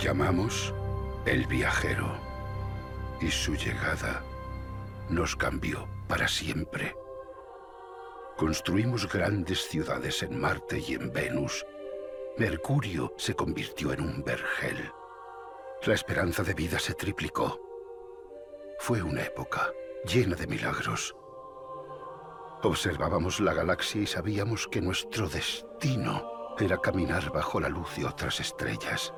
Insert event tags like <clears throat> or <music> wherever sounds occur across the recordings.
llamamos el viajero. Y su llegada nos cambió para siempre. Construimos grandes ciudades en Marte y en Venus. Mercurio se convirtió en un vergel. La esperanza de vida se triplicó. Fue una época llena de milagros. Observábamos la galaxia y sabíamos que nuestro destino era caminar bajo la luz de otras estrellas.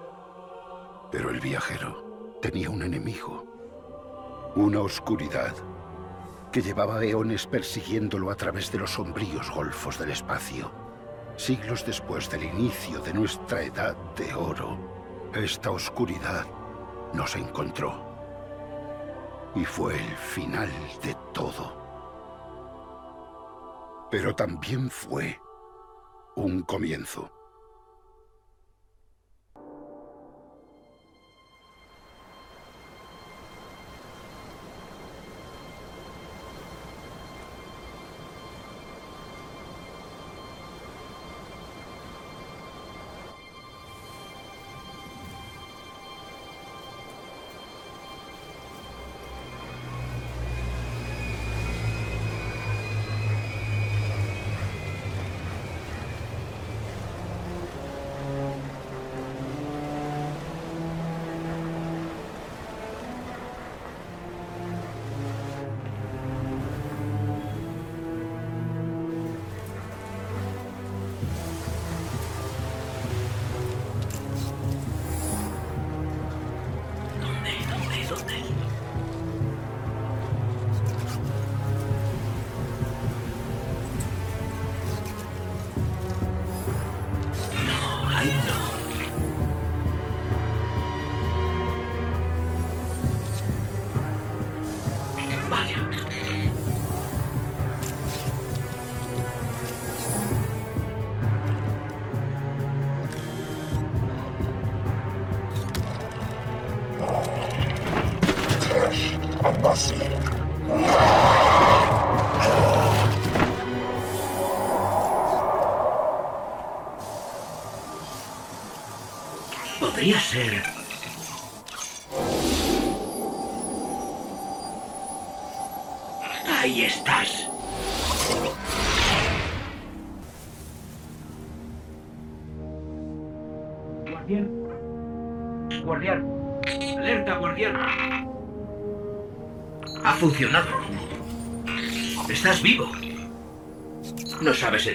Pero el viajero tenía un enemigo, una oscuridad que llevaba eones persiguiéndolo a través de los sombríos golfos del espacio. Siglos después del inicio de nuestra edad de oro, esta oscuridad nos encontró. Y fue el final de todo. Pero también fue un comienzo.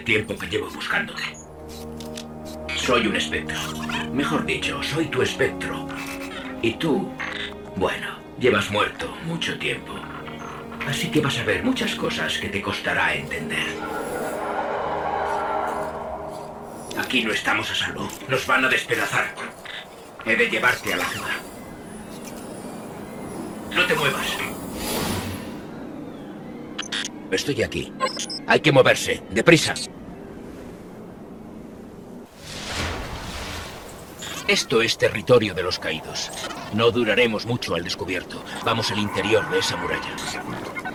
Tiempo que llevo buscándote. Soy un espectro. Mejor dicho, soy tu espectro. Y tú, bueno, Llevas muerto mucho tiempo. Así que vas a ver muchas cosas que te costará entender. Aquí no estamos a salvo. Nos van a despedazar. He de llevarte a la ciudad. No te muevas. Estoy aquí. Hay que moverse. Deprisa. Esto es territorio de los caídos. No duraremos mucho al descubierto. Vamos al interior de esa muralla.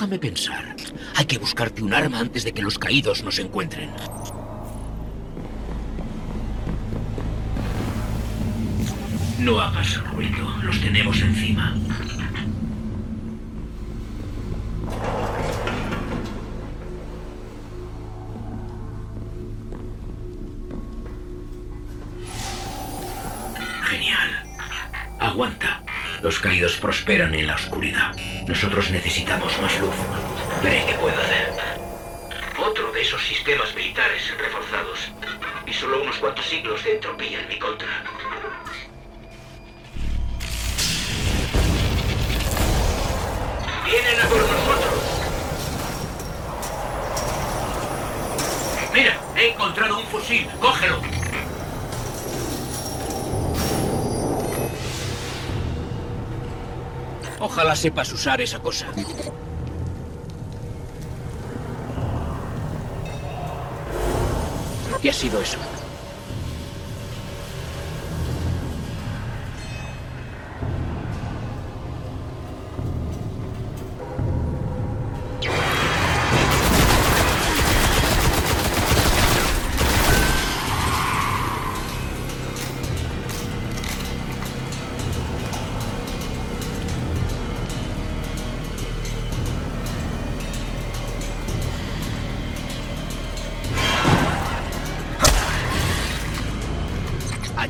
Déjame pensar. Hay que buscarte un arma antes de que los caídos nos encuentren. No hagas ruido. Los tenemos encima. Prosperan en la oscuridad. Nosotros necesitamos más luz. Veré qué puedo hacer. Otro de esos sistemas militares reforzados. Y solo unos cuantos siglos de entropía en mi contra. Sepas usar esa cosa. ¿Qué ha sido eso?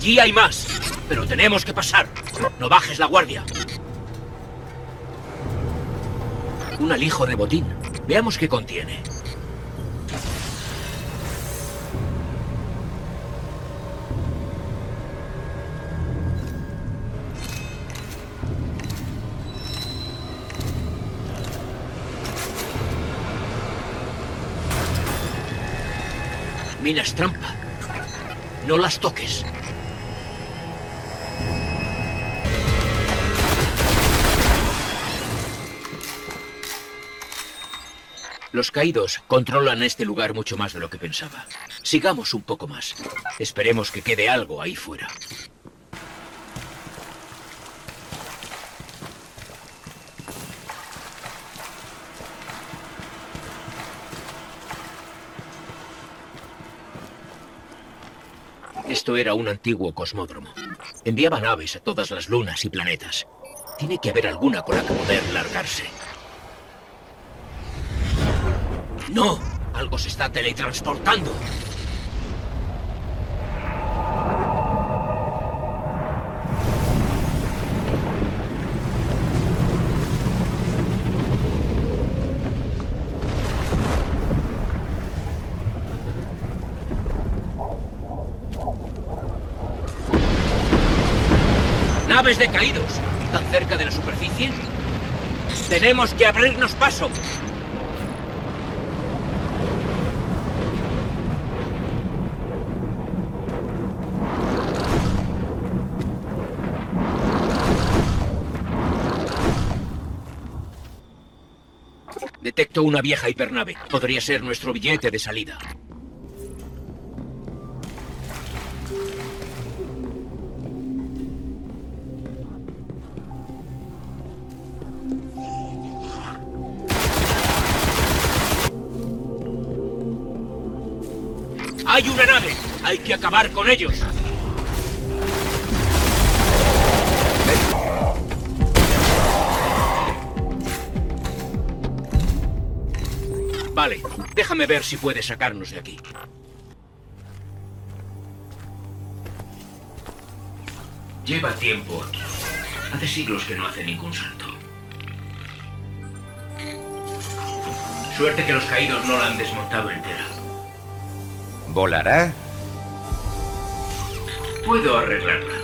Allí hay más, pero tenemos que pasar. No bajes la guardia. Un alijo de botín. Veamos qué contiene. Minas trampa. No las toques. Los caídos controlan este lugar mucho más de lo que pensaba. Sigamos un poco más. Esperemos que quede algo ahí fuera. Esto era un antiguo cosmódromo. Enviaba naves a todas las lunas y planetas. Tiene que haber alguna con la que poder largarse. ¡No! Algo se está teletransportando. Naves de caídos. ¿Tan cerca de la superficie? Tenemos que abrirnos paso. Detecto una vieja hipernave. Podría ser nuestro billete de salida. ¡Hay una nave! ¡Hay que acabar con ellos! Déjame ver si puede sacarnos de aquí. Lleva tiempo aquí. Hace siglos que no hace ningún salto. Suerte que los caídos no la han desmontado entera. ¿Volará? Puedo arreglarla.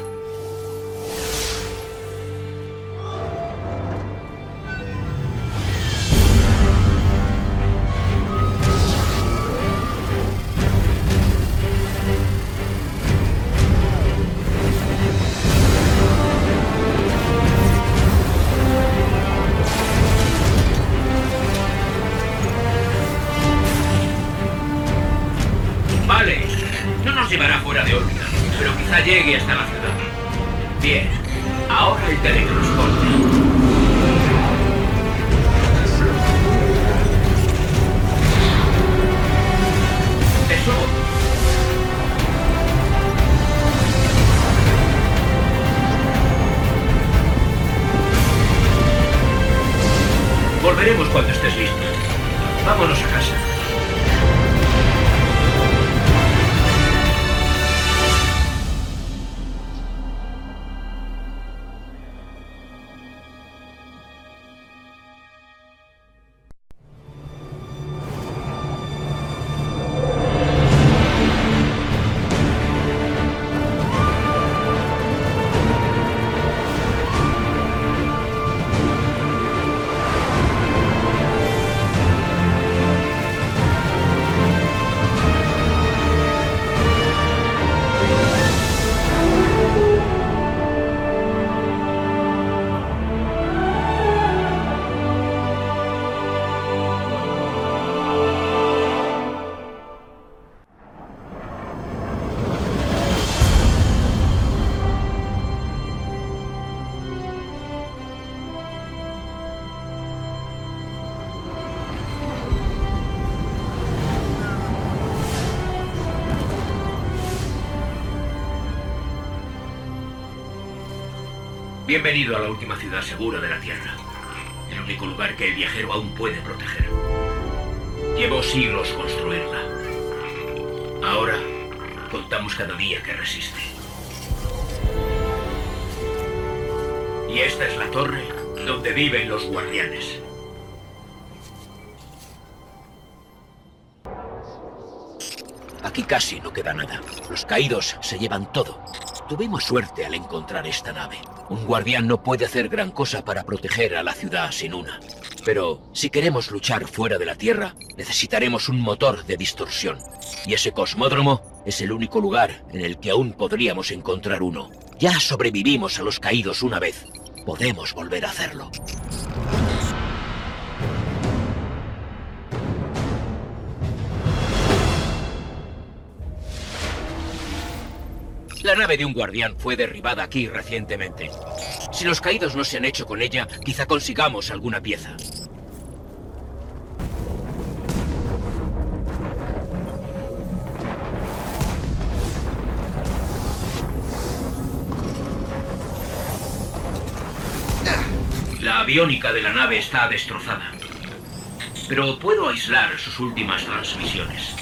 Bienvenido a la última ciudad segura de la Tierra. El único lugar que el viajero aún puede proteger. Llevó siglos construirla. Ahora contamos cada día que resiste. Y esta es la torre donde viven los guardianes. Aquí casi no queda nada. Los caídos se llevan todo. Tuvimos suerte al encontrar esta nave. Un guardián no puede hacer gran cosa para proteger a la ciudad sin una. Pero si queremos luchar fuera de la Tierra, necesitaremos un motor de distorsión. Y ese cosmódromo es el único lugar en el que aún podríamos encontrar uno. Ya sobrevivimos a los caídos una vez. Podemos volver a hacerlo. La nave de un guardián fue derribada aquí recientemente. Si los caídos no se han hecho con ella, quizá consigamos alguna pieza. La aviónica de la nave está destrozada. Pero puedo aislar sus últimas transmisiones.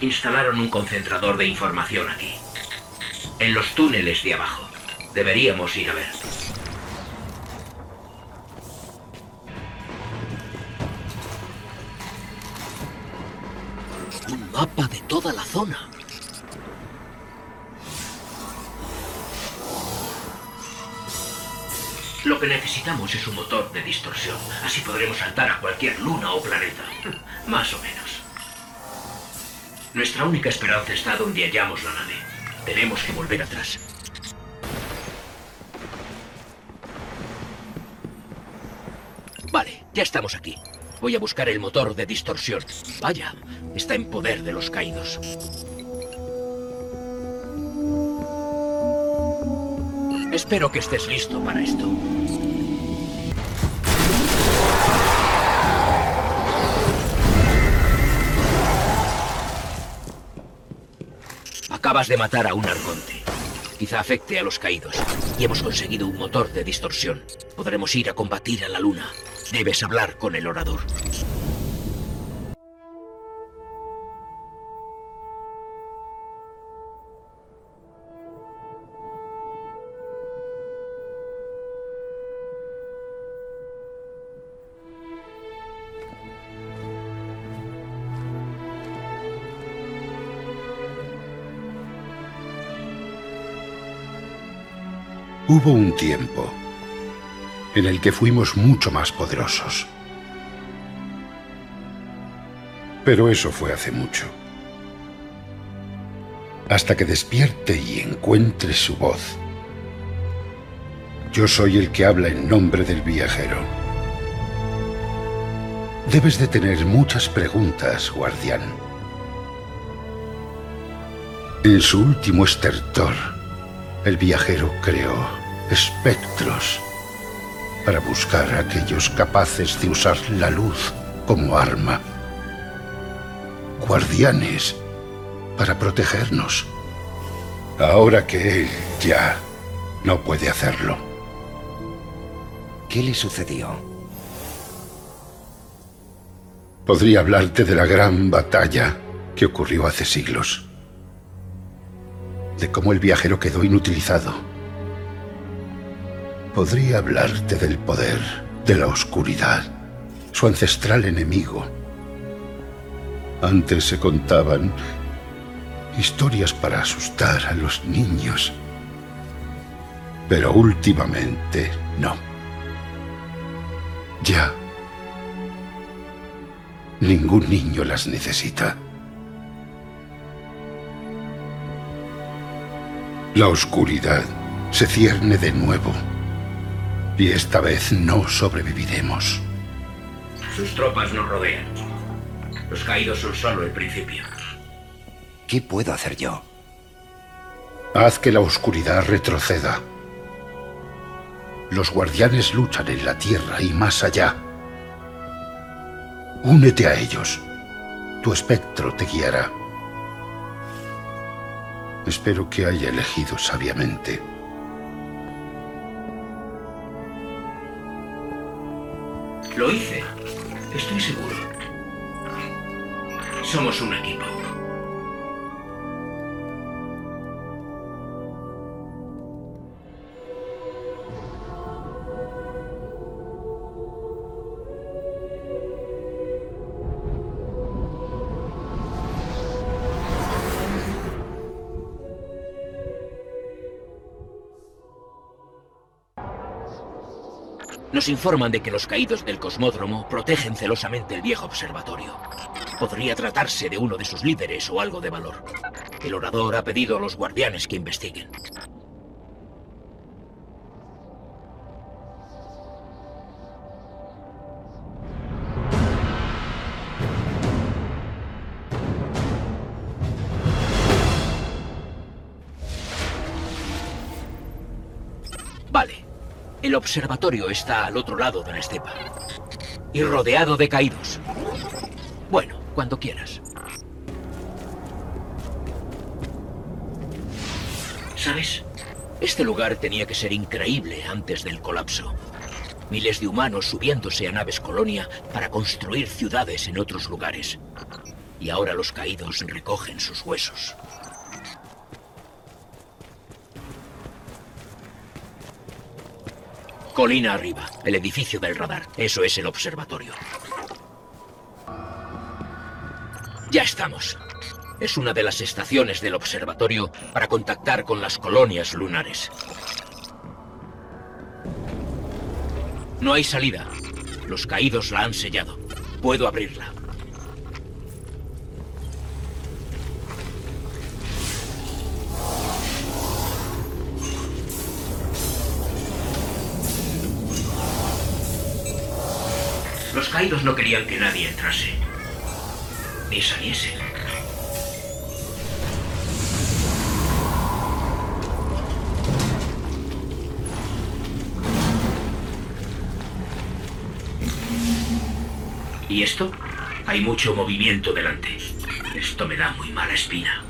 Instalaron un concentrador de información aquí. En los túneles de abajo. Deberíamos ir a ver. Un mapa de toda la zona. Lo que necesitamos es un motor de distorsión. Así podremos saltar a cualquier luna o planeta. <laughs> Más o menos. Nuestra única esperanza está donde hallamos la nave. Tenemos que volver atrás. Vale, ya estamos aquí. Voy a buscar el motor de distorsión. Vaya, está en poder de los caídos. Espero que estés listo para esto. Acabas de matar a un arconte. Quizá afecte a los caídos. Y hemos conseguido un motor de distorsión. Podremos ir a combatir a la luna. Debes hablar con el orador. Hubo un tiempo en el que fuimos mucho más poderosos. Pero eso fue hace mucho. Hasta que despierte y encuentre su voz. Yo soy el que habla en nombre del viajero. Debes de tener muchas preguntas, guardián. En su último estertor, el viajero creó espectros para buscar a aquellos capaces de usar la luz como arma. Guardianes para protegernos. Ahora que él ya no puede hacerlo. ¿Qué le sucedió? Podría hablarte de la gran batalla que ocurrió hace siglos de cómo el viajero quedó inutilizado. Podría hablarte del poder, de la oscuridad, su ancestral enemigo. Antes se contaban historias para asustar a los niños, pero últimamente no. Ya. Ningún niño las necesita. La oscuridad se cierne de nuevo. Y esta vez no sobreviviremos. Sus tropas nos rodean. Los caídos son solo el principio. ¿Qué puedo hacer yo? Haz que la oscuridad retroceda. Los guardianes luchan en la tierra y más allá. Únete a ellos. Tu espectro te guiará. Espero que haya elegido sabiamente. Lo hice. Estoy seguro. Somos un equipo. Nos informan de que los caídos del cosmódromo protegen celosamente el viejo observatorio. Podría tratarse de uno de sus líderes o algo de valor. El orador ha pedido a los guardianes que investiguen. El observatorio está al otro lado de la estepa. Y rodeado de caídos. Bueno, cuando quieras. ¿Sabes? Este lugar tenía que ser increíble antes del colapso. Miles de humanos subiéndose a naves colonia para construir ciudades en otros lugares. Y ahora los caídos recogen sus huesos. Colina arriba, el edificio del radar. Eso es el observatorio. Ya estamos. Es una de las estaciones del observatorio para contactar con las colonias lunares. No hay salida. Los caídos la han sellado. Puedo abrirla. Los caídos no querían que nadie entrase. Ni saliese. ¿Y esto? Hay mucho movimiento delante. Esto me da muy mala espina.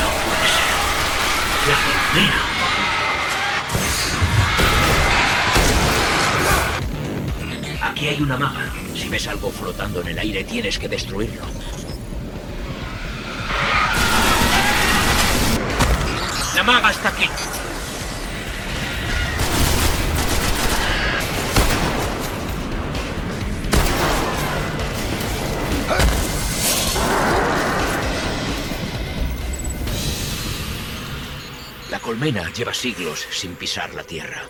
No puede ser. La. Aquí hay una maga. Si ves algo flotando en el aire, tienes que destruirlo. La maga está aquí. La colmena lleva siglos sin pisar la Tierra.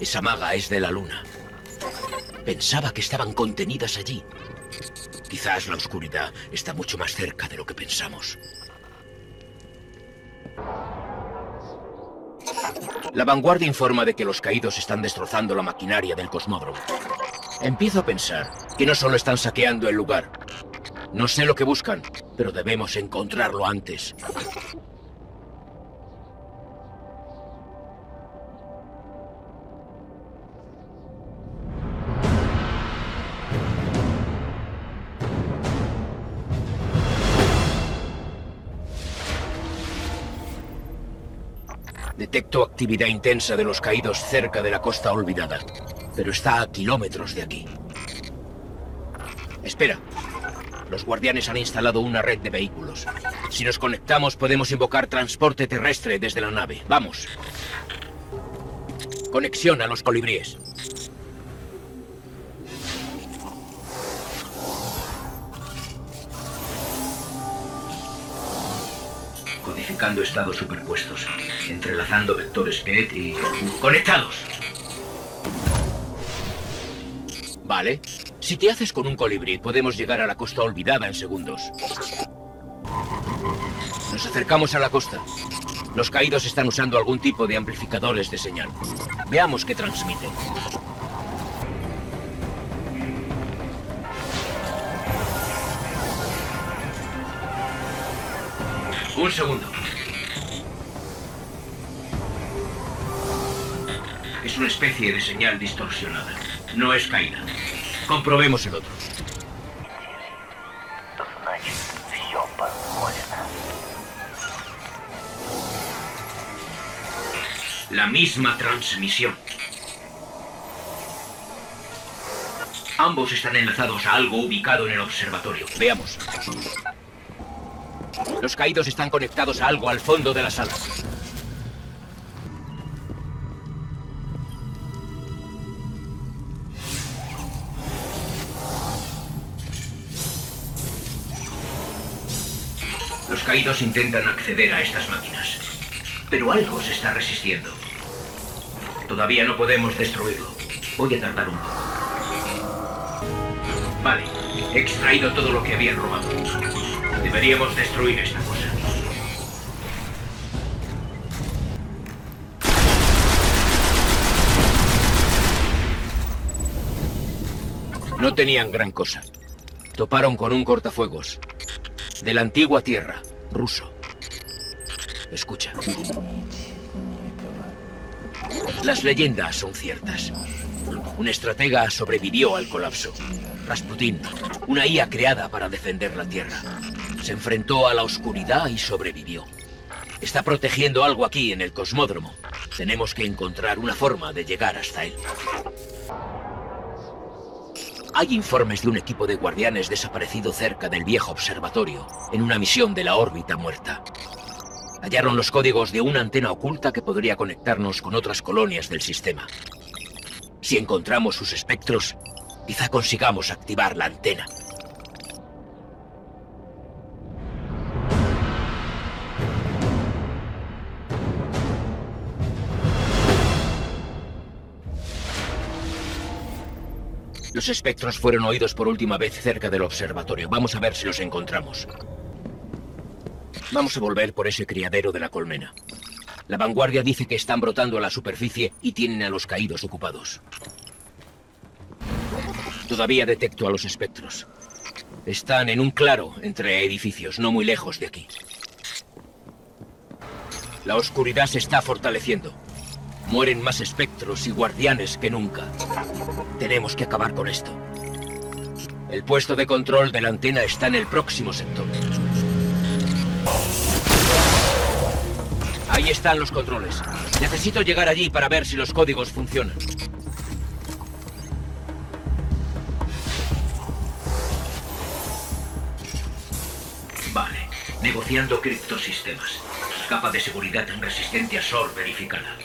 Esa maga es de la Luna. Pensaba que estaban contenidas allí. Quizás la oscuridad está mucho más cerca de lo que pensamos. La vanguardia informa de que los caídos están destrozando la maquinaria del cosmódromo. Empiezo a pensar que no solo están saqueando el lugar. No sé lo que buscan, pero debemos encontrarlo antes. Detecto actividad intensa de los caídos cerca de la costa olvidada, pero está a kilómetros de aquí. Espera. Los guardianes han instalado una red de vehículos. Si nos conectamos podemos invocar transporte terrestre desde la nave. Vamos. Conexión a los colibríes. Estados superpuestos, entrelazando vectores PET y... ¡Conectados! Vale. Si te haces con un colibrí, podemos llegar a la costa olvidada en segundos. Nos acercamos a la costa. Los caídos están usando algún tipo de amplificadores de señal. Veamos qué transmiten. Un segundo. Es una especie de señal distorsionada. No es caída. Comprobemos el otro. La misma transmisión. Ambos están enlazados a algo ubicado en el observatorio. Veamos. Los caídos están conectados a algo al fondo de la sala. Los caídos intentan acceder a estas máquinas. Pero algo se está resistiendo. Todavía no podemos destruirlo. Voy a tardar un poco. Vale, he extraído todo lo que habían robado. Deberíamos destruir esta cosa. No tenían gran cosa. Toparon con un cortafuegos. De la antigua tierra, ruso. Escucha. Las leyendas son ciertas. Un estratega sobrevivió al colapso. Rasputin, una IA creada para defender la Tierra. Se enfrentó a la oscuridad y sobrevivió. Está protegiendo algo aquí en el cosmódromo. Tenemos que encontrar una forma de llegar hasta él. Hay informes de un equipo de guardianes desaparecido cerca del viejo observatorio, en una misión de la órbita muerta. Hallaron los códigos de una antena oculta que podría conectarnos con otras colonias del sistema. Si encontramos sus espectros, quizá consigamos activar la antena. Los espectros fueron oídos por última vez cerca del observatorio. Vamos a ver si los encontramos. Vamos a volver por ese criadero de la colmena. La vanguardia dice que están brotando a la superficie y tienen a los caídos ocupados. Todavía detecto a los espectros. Están en un claro entre edificios, no muy lejos de aquí. La oscuridad se está fortaleciendo. Mueren más espectros y guardianes que nunca. Tenemos que acabar con esto. El puesto de control de la antena está en el próximo sector. Ahí están los controles. Necesito llegar allí para ver si los códigos funcionan. Vale. Negociando criptosistemas. Capa de seguridad en resistencia SOR verificada.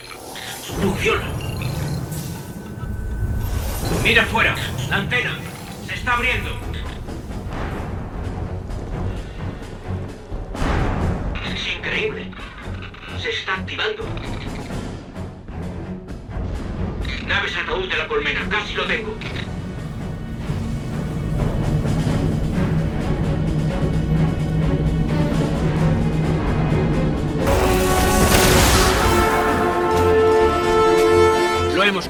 Funciona. Mira afuera. La antena. Se está abriendo. Es increíble. Se está activando. Naves ataúd de la colmena. Casi lo tengo.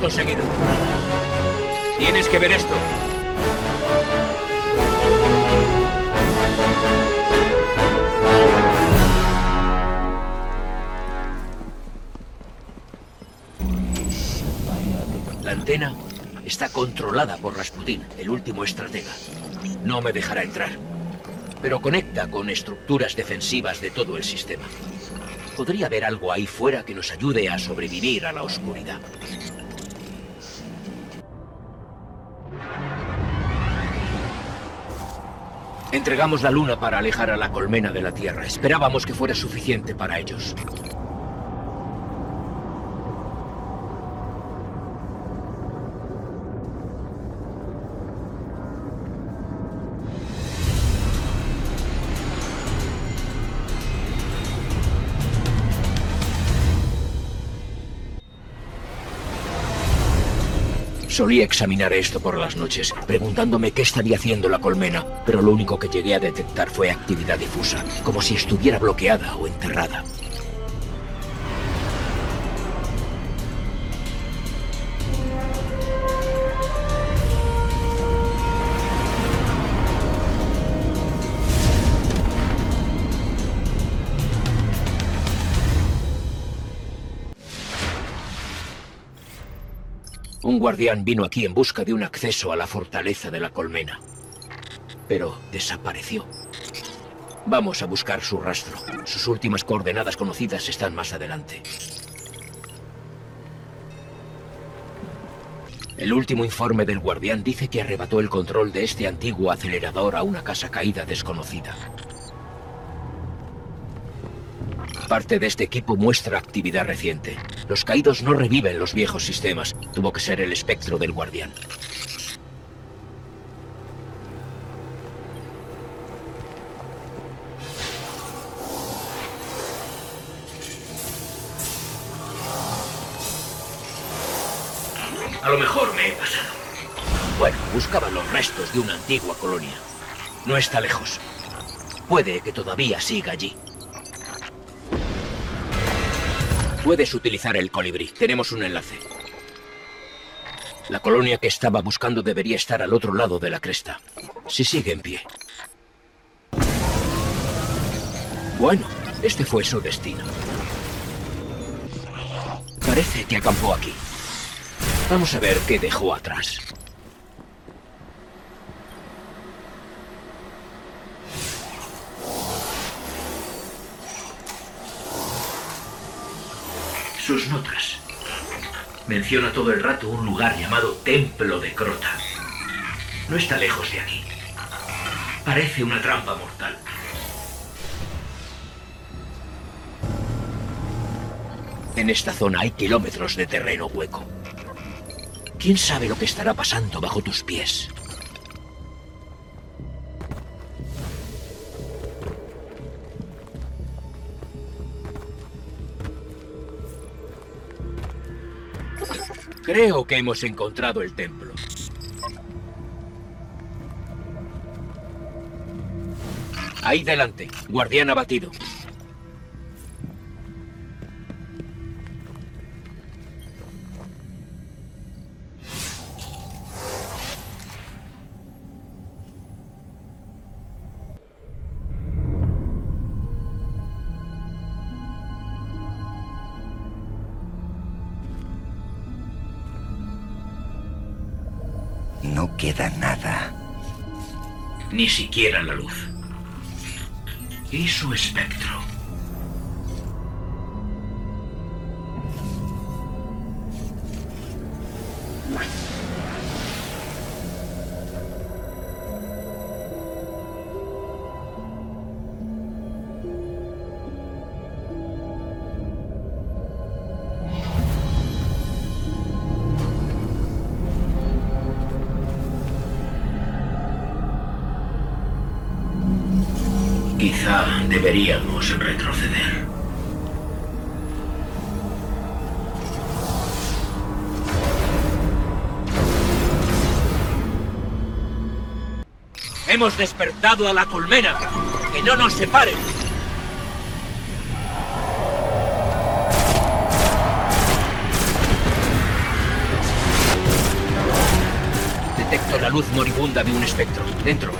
Conseguido. Tienes que ver esto. La antena está controlada por Rasputin, el último estratega. No me dejará entrar. Pero conecta con estructuras defensivas de todo el sistema. Podría haber algo ahí fuera que nos ayude a sobrevivir a la oscuridad. Entregamos la luna para alejar a la colmena de la Tierra. Esperábamos que fuera suficiente para ellos. Solía examinar esto por las noches, preguntándome qué estaría haciendo la colmena, pero lo único que llegué a detectar fue actividad difusa, como si estuviera bloqueada o enterrada. Un guardián vino aquí en busca de un acceso a la fortaleza de la colmena. Pero desapareció. Vamos a buscar su rastro. Sus últimas coordenadas conocidas están más adelante. El último informe del guardián dice que arrebató el control de este antiguo acelerador a una casa caída desconocida. Parte de este equipo muestra actividad reciente. Los caídos no reviven los viejos sistemas. Tuvo que ser el espectro del guardián. A lo mejor me he pasado. Bueno, buscaba los restos de una antigua colonia. No está lejos. Puede que todavía siga allí. Puedes utilizar el colibrí. Tenemos un enlace. La colonia que estaba buscando debería estar al otro lado de la cresta. Si sigue en pie. Bueno, este fue su destino. Parece que acampó aquí. Vamos a ver qué dejó atrás. Sus notas. Menciona todo el rato un lugar llamado Templo de Crota. No está lejos de aquí. Parece una trampa mortal. En esta zona hay kilómetros de terreno hueco. ¿Quién sabe lo que estará pasando bajo tus pies? Creo que hemos encontrado el templo. Ahí delante, guardián abatido. Ni siquiera la luz. ¿Y su espectro? Deberíamos retroceder. Hemos despertado a la colmena. Que no nos separen. Detecto la luz moribunda de un espectro. Dentro.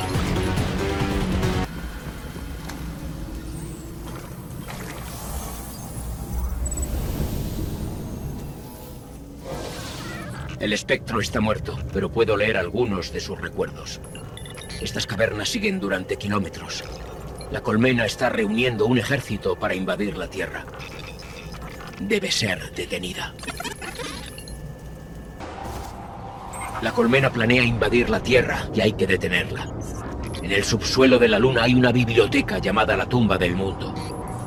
El espectro está muerto, pero puedo leer algunos de sus recuerdos. Estas cavernas siguen durante kilómetros. La colmena está reuniendo un ejército para invadir la Tierra. Debe ser detenida. La colmena planea invadir la Tierra y hay que detenerla. En el subsuelo de la Luna hay una biblioteca llamada la Tumba del Mundo.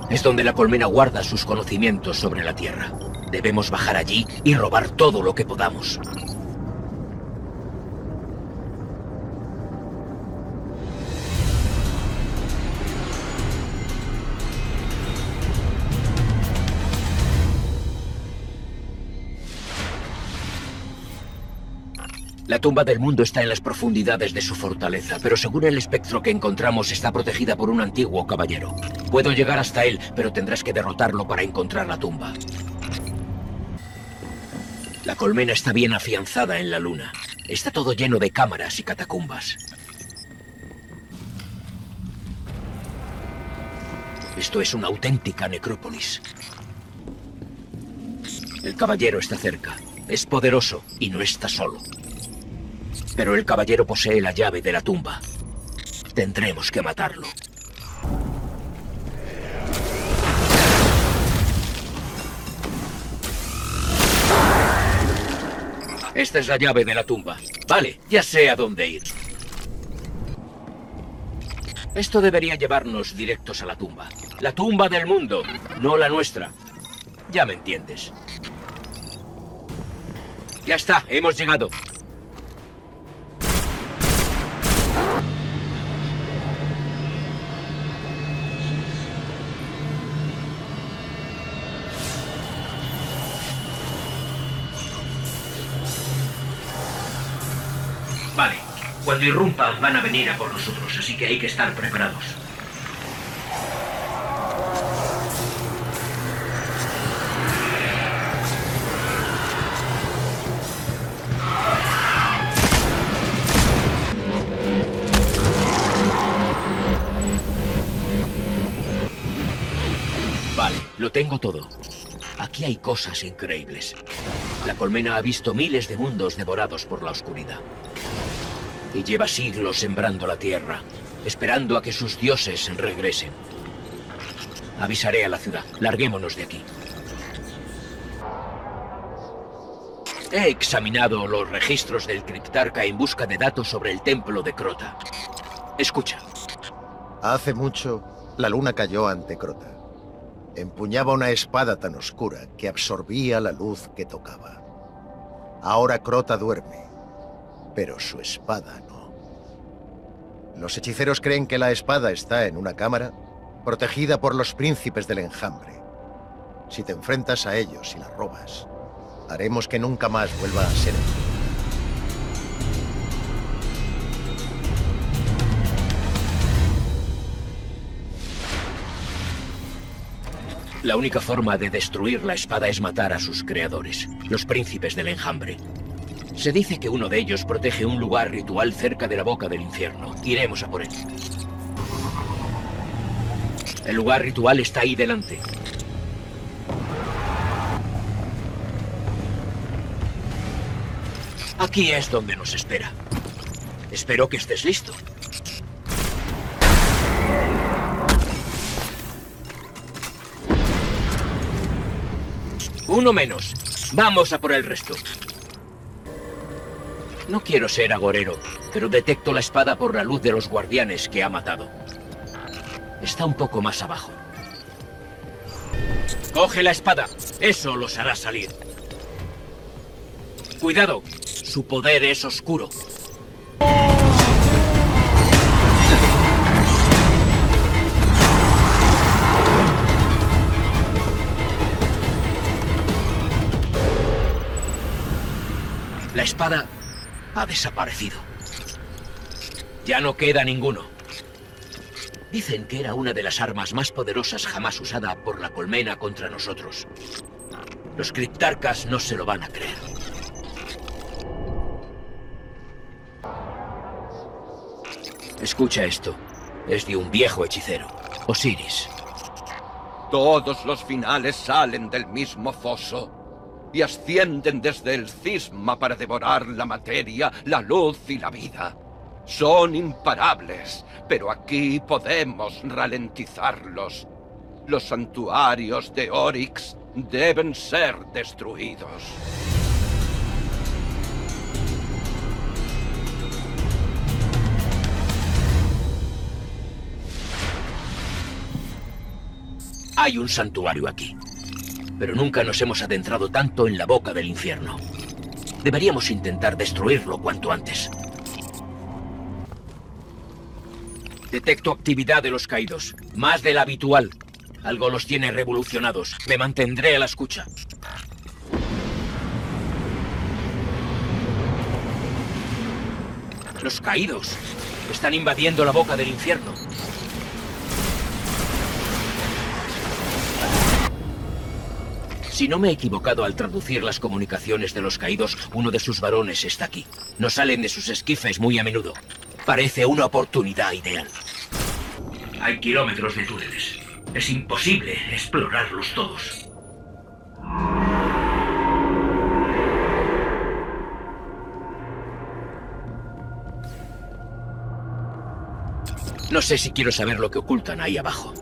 Es donde la colmena guarda sus conocimientos sobre la Tierra. Debemos bajar allí y robar todo lo que podamos. La tumba del mundo está en las profundidades de su fortaleza, pero según el espectro que encontramos está protegida por un antiguo caballero. Puedo llegar hasta él, pero tendrás que derrotarlo para encontrar la tumba. La colmena está bien afianzada en la luna. Está todo lleno de cámaras y catacumbas. Esto es una auténtica necrópolis. El caballero está cerca. Es poderoso y no está solo. Pero el caballero posee la llave de la tumba. Tendremos que matarlo. Esta es la llave de la tumba. Vale, ya sé a dónde ir. Esto debería llevarnos directos a la tumba. La tumba del mundo, no la nuestra. Ya me entiendes. Ya está, hemos llegado. Cuando irrumpan van a venir a por nosotros, así que hay que estar preparados. Vale, lo tengo todo. Aquí hay cosas increíbles. La colmena ha visto miles de mundos devorados por la oscuridad. Y lleva siglos sembrando la tierra, esperando a que sus dioses regresen. Avisaré a la ciudad. Larguémonos de aquí. He examinado los registros del Criptarca en busca de datos sobre el templo de Crota. Escucha. Hace mucho, la luna cayó ante Crota. Empuñaba una espada tan oscura que absorbía la luz que tocaba. Ahora Crota duerme, pero su espada. Los hechiceros creen que la espada está en una cámara protegida por los príncipes del enjambre. Si te enfrentas a ellos y la robas, haremos que nunca más vuelva a ser. La única forma de destruir la espada es matar a sus creadores, los príncipes del enjambre. Se dice que uno de ellos protege un lugar ritual cerca de la boca del infierno. Iremos a por él. El lugar ritual está ahí delante. Aquí es donde nos espera. Espero que estés listo. Uno menos. Vamos a por el resto. No quiero ser agorero, pero detecto la espada por la luz de los guardianes que ha matado. Está un poco más abajo. Coge la espada. Eso los hará salir. Cuidado. Su poder es oscuro. La espada ha desaparecido. Ya no queda ninguno. Dicen que era una de las armas más poderosas jamás usada por la colmena contra nosotros. Los criptarcas no se lo van a creer. Escucha esto. Es de un viejo hechicero, Osiris. Todos los finales salen del mismo foso y ascienden desde el cisma para devorar la materia, la luz y la vida. Son imparables, pero aquí podemos ralentizarlos. Los santuarios de Oryx deben ser destruidos. Hay un santuario aquí. Pero nunca nos hemos adentrado tanto en la boca del infierno. Deberíamos intentar destruirlo cuanto antes. Detecto actividad de los caídos. Más de la habitual. Algo los tiene revolucionados. Me mantendré a la escucha. Los caídos. Están invadiendo la boca del infierno. Si no me he equivocado al traducir las comunicaciones de los caídos, uno de sus varones está aquí. No salen de sus esquifes muy a menudo. Parece una oportunidad ideal. Hay kilómetros de túneles. Es imposible explorarlos todos. No sé si quiero saber lo que ocultan ahí abajo.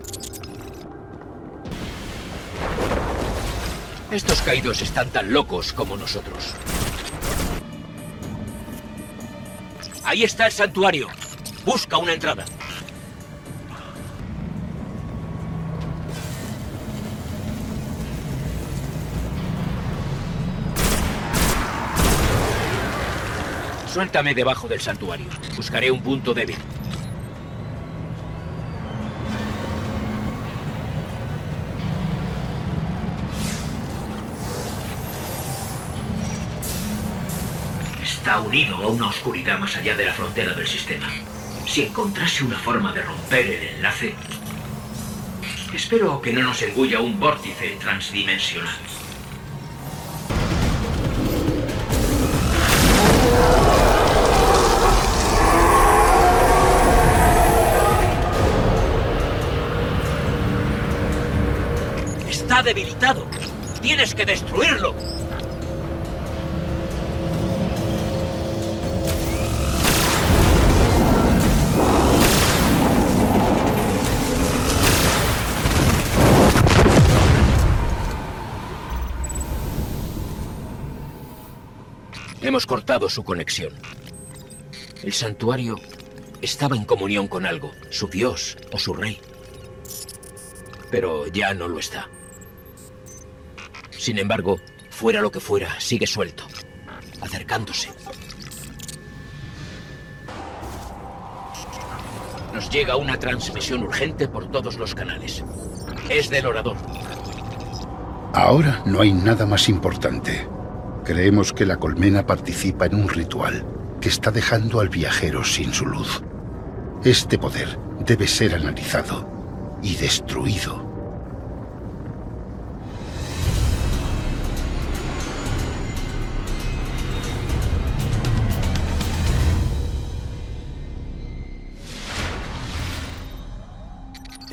Estos caídos están tan locos como nosotros. Ahí está el santuario. Busca una entrada. Suéltame debajo del santuario. Buscaré un punto débil. Está unido a una oscuridad más allá de la frontera del sistema. Si encontrase una forma de romper el enlace... Espero que no nos engulla un vórtice transdimensional. Está debilitado. Tienes que destruirlo. Hemos cortado su conexión. El santuario estaba en comunión con algo, su dios o su rey. Pero ya no lo está. Sin embargo, fuera lo que fuera, sigue suelto, acercándose. Nos llega una transmisión urgente por todos los canales. Es del orador. Ahora no hay nada más importante. Creemos que la colmena participa en un ritual que está dejando al viajero sin su luz. Este poder debe ser analizado y destruido.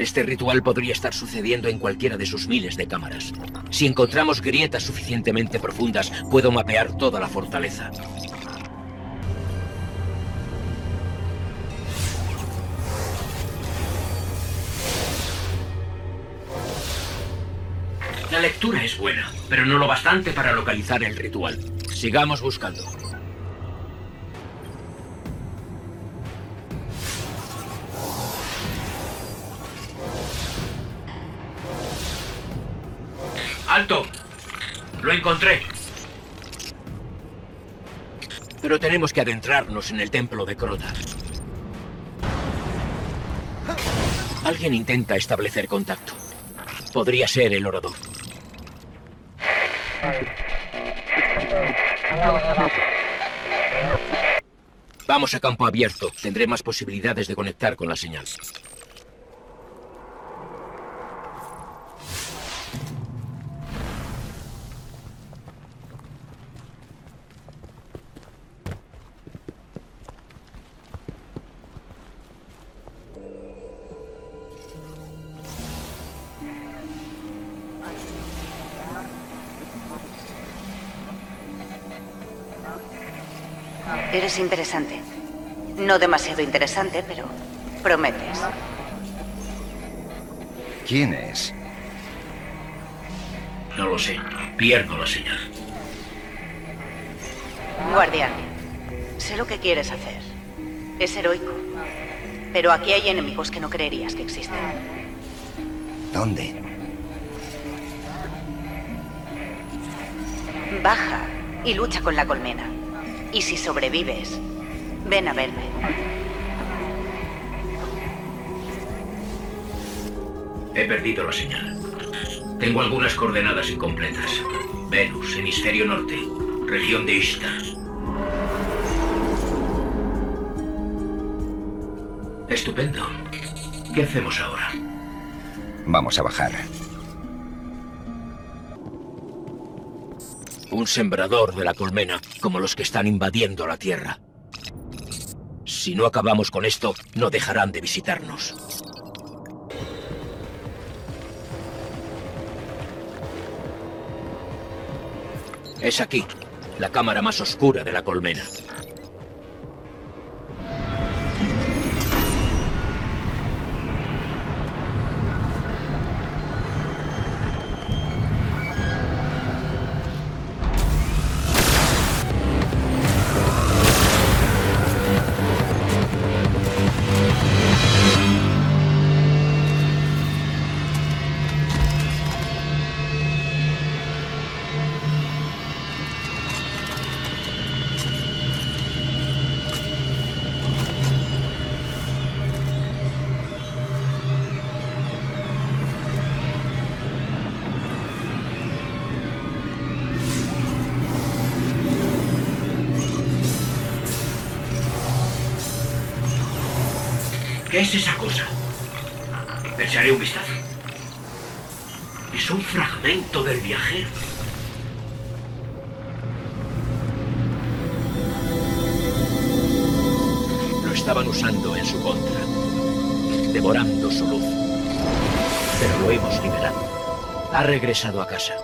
Este ritual podría estar sucediendo en cualquiera de sus miles de cámaras. Si encontramos grietas suficientemente profundas, puedo mapear toda la fortaleza. La lectura es buena, pero no lo bastante para localizar el ritual. Sigamos buscando. Lo encontré. Pero tenemos que adentrarnos en el templo de Crota. Alguien intenta establecer contacto. Podría ser el orador. Vamos a campo abierto. Tendré más posibilidades de conectar con la señal. Interesante. No demasiado interesante, pero prometes. ¿Quién es? No lo sé. Pierdo la señal. Guardián, sé lo que quieres hacer. Es heroico. Pero aquí hay enemigos que no creerías que existen. ¿Dónde? Baja y lucha con la colmena. Y si sobrevives, ven a verme. He perdido la señal. Tengo algunas coordenadas incompletas. Venus, hemisferio norte, región de Ishtar. Estupendo. ¿Qué hacemos ahora? Vamos a bajar. Un sembrador de la colmena, como los que están invadiendo la Tierra. Si no acabamos con esto, no dejarán de visitarnos. Es aquí, la cámara más oscura de la colmena. A casa.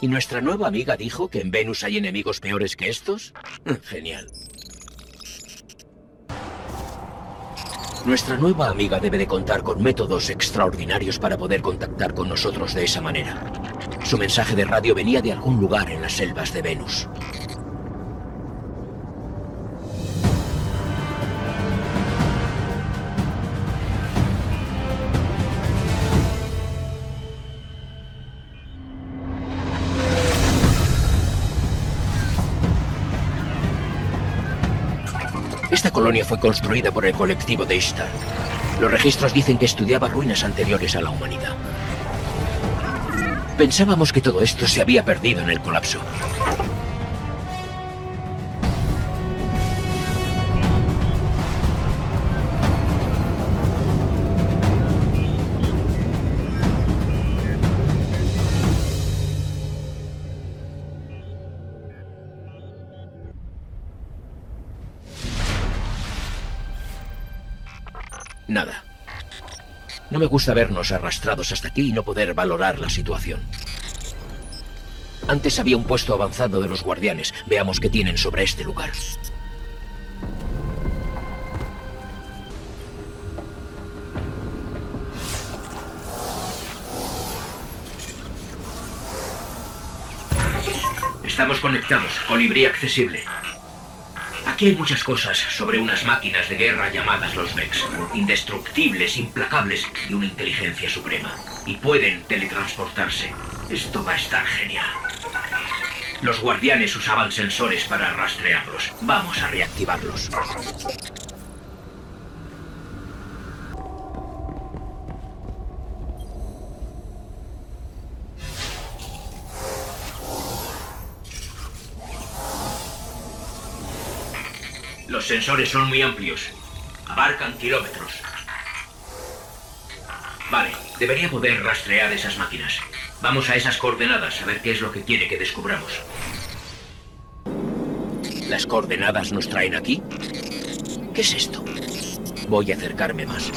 ¿Y nuestra nueva amiga dijo que en Venus hay enemigos peores que estos? Genial. Nuestra nueva amiga debe de contar con métodos extraordinarios para poder contactar con nosotros de esa manera. Su mensaje de radio venía de algún lugar en las selvas de Venus. Fue construida por el colectivo de Ishtar. Los registros dicen que estudiaba ruinas anteriores a la humanidad. Pensábamos que todo esto se había perdido en el colapso. Nada. No me gusta vernos arrastrados hasta aquí y no poder valorar la situación. Antes había un puesto avanzado de los guardianes. Veamos qué tienen sobre este lugar. Estamos conectados. Colibrí accesible. Aquí hay muchas cosas sobre unas máquinas de guerra llamadas los Vex. Indestructibles, implacables y una inteligencia suprema. Y pueden teletransportarse. Esto va a estar genial. Los guardianes usaban sensores para rastrearlos. Vamos a reactivarlos. Los sensores son muy amplios. Abarcan kilómetros. Vale, debería poder rastrear esas máquinas. Vamos a esas coordenadas a ver qué es lo que quiere que descubramos. ¿Las coordenadas nos traen aquí? ¿Qué es esto? Voy a acercarme más.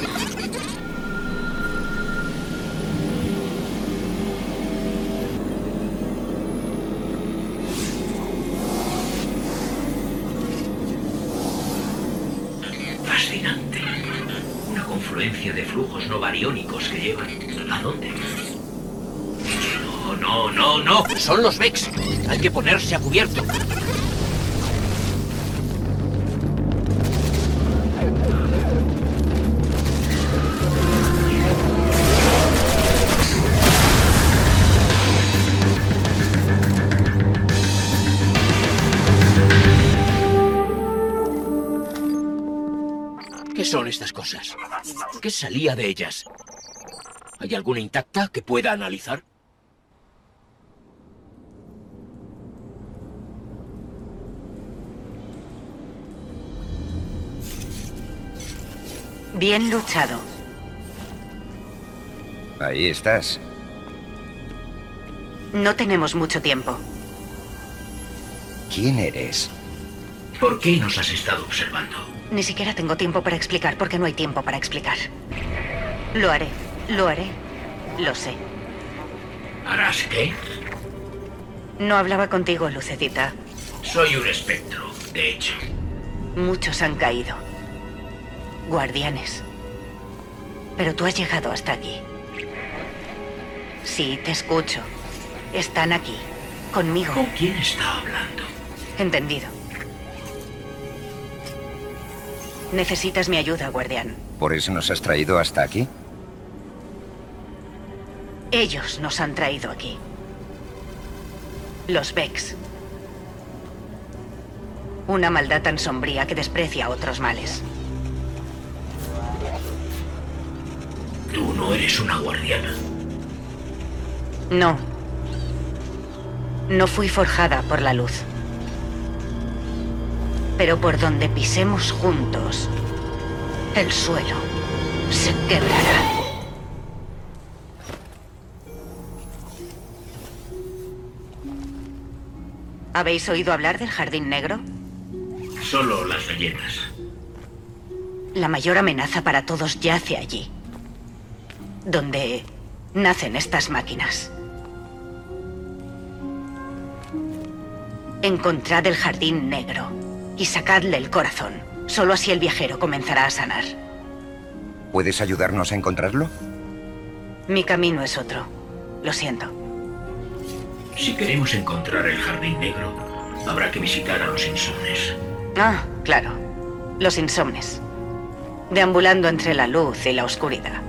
De flujos no bariónicos que llevan... ¿A dónde? No, no, no, no. Son los Vex. Hay que ponerse a cubierto. ¿Qué son estas cosas? ¿Qué salía de ellas? ¿Hay alguna intacta que pueda analizar? Bien luchado. Ahí estás. No tenemos mucho tiempo. ¿Quién eres? ¿Por qué nos has estado observando? Ni siquiera tengo tiempo para explicar porque no hay tiempo para explicar. Lo haré, lo haré, lo sé. ¿Harás qué? No hablaba contigo, Lucecita. Soy un espectro, de hecho. Muchos han caído. Guardianes. Pero tú has llegado hasta aquí. Sí, te escucho. Están aquí, conmigo. ¿Con quién está hablando? Entendido. Necesitas mi ayuda, guardián. ¿Por eso nos has traído hasta aquí? Ellos nos han traído aquí. Los Vex. Una maldad tan sombría que desprecia a otros males. Tú no eres una guardiana. No. No fui forjada por la luz. Pero por donde pisemos juntos, el suelo se quebrará. ¿Habéis oído hablar del Jardín Negro? Solo las leyendas. La mayor amenaza para todos yace allí. Donde nacen estas máquinas. Encontrad el Jardín Negro y sacadle el corazón. Solo así el viajero comenzará a sanar. ¿Puedes ayudarnos a encontrarlo? Mi camino es otro. Lo siento. Si queremos encontrar el Jardín Negro, habrá que visitar a los insomnes. Ah, claro. Los insomnes. Deambulando entre la luz y la oscuridad.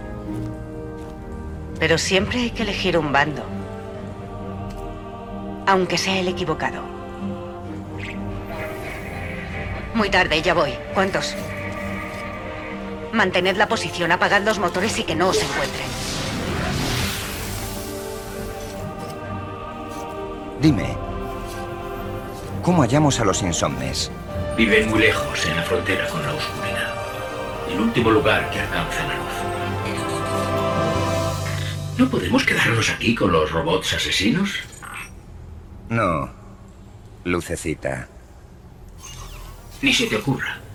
Pero siempre hay que elegir un bando. Aunque sea el equivocado. Muy tarde, ya voy. ¿Cuántos? Mantened la posición, apagad los motores y que no os encuentren. Dime, ¿cómo hallamos a los insomnes? Viven muy lejos, en la frontera con la oscuridad. El último lugar que alcanza la luz. ¿No podemos quedarnos aquí con los robots asesinos? No, Lucecita. Ni se te ocurra.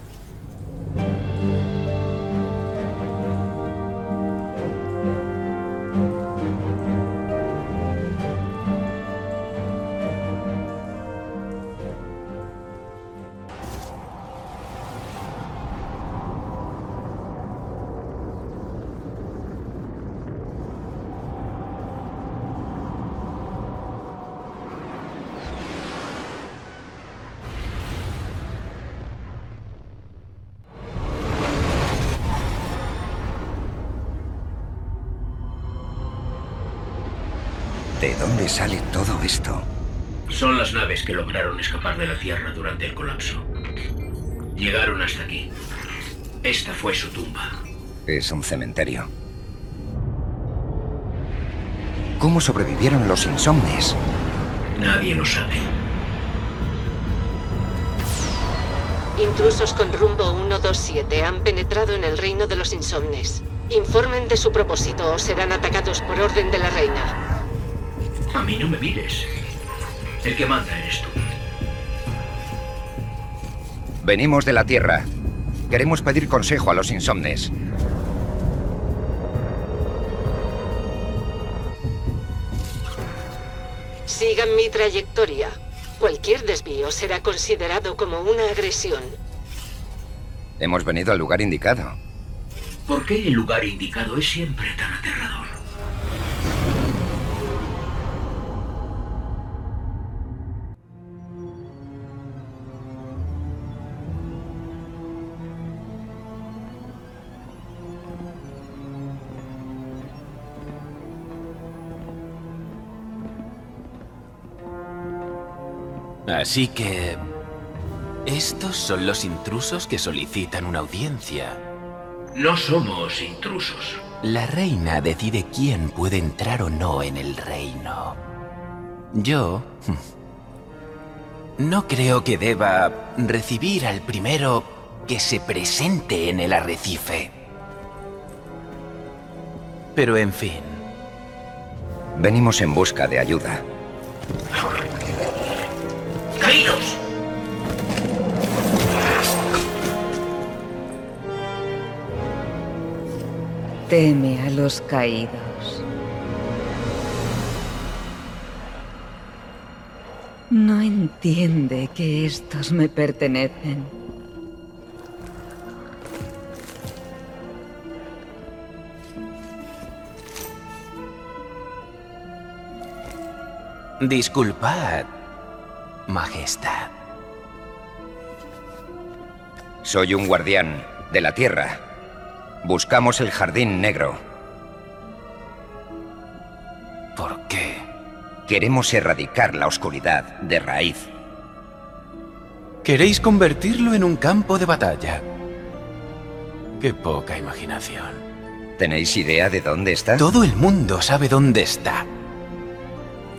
Dónde sale todo esto? Son las naves que lograron escapar de la Tierra durante el colapso. Llegaron hasta aquí. Esta fue su tumba. Es un cementerio. ¿Cómo sobrevivieron los insomnes? Nadie lo sabe. Intrusos con rumbo 127 han penetrado en el reino de los insomnes. Informen de su propósito o serán atacados por orden de la reina. A mí no me mires. El que manda eres tú. Venimos de la Tierra. Queremos pedir consejo a los insomnes. Sigan mi trayectoria. Cualquier desvío será considerado como una agresión. Hemos venido al lugar indicado. ¿Por qué el lugar indicado es siempre tan aterrador? Así que... Estos son los intrusos que solicitan una audiencia. No somos intrusos. La reina decide quién puede entrar o no en el reino. Yo... <laughs> No creo que deba recibir al primero que se presente en el arrecife. Pero en fin, Venimos en busca de ayuda. ¡Caídos! Teme a los caídos. No entiende que estos me pertenecen. disculpad, Majestad. Soy un guardián de la Tierra. Buscamos el Jardín Negro. ¿Por qué? Queremos erradicar la oscuridad de raíz. Queréis convertirlo en un campo de batalla. Qué poca imaginación. ¿Tenéis idea de dónde está? Todo el mundo sabe dónde está.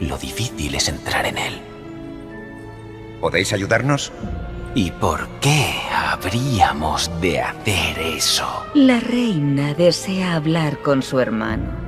Lo difícil es entrar en él. ¿Podéis ayudarnos? ¿Y por qué habríamos de hacer eso? La reina desea hablar con su hermano.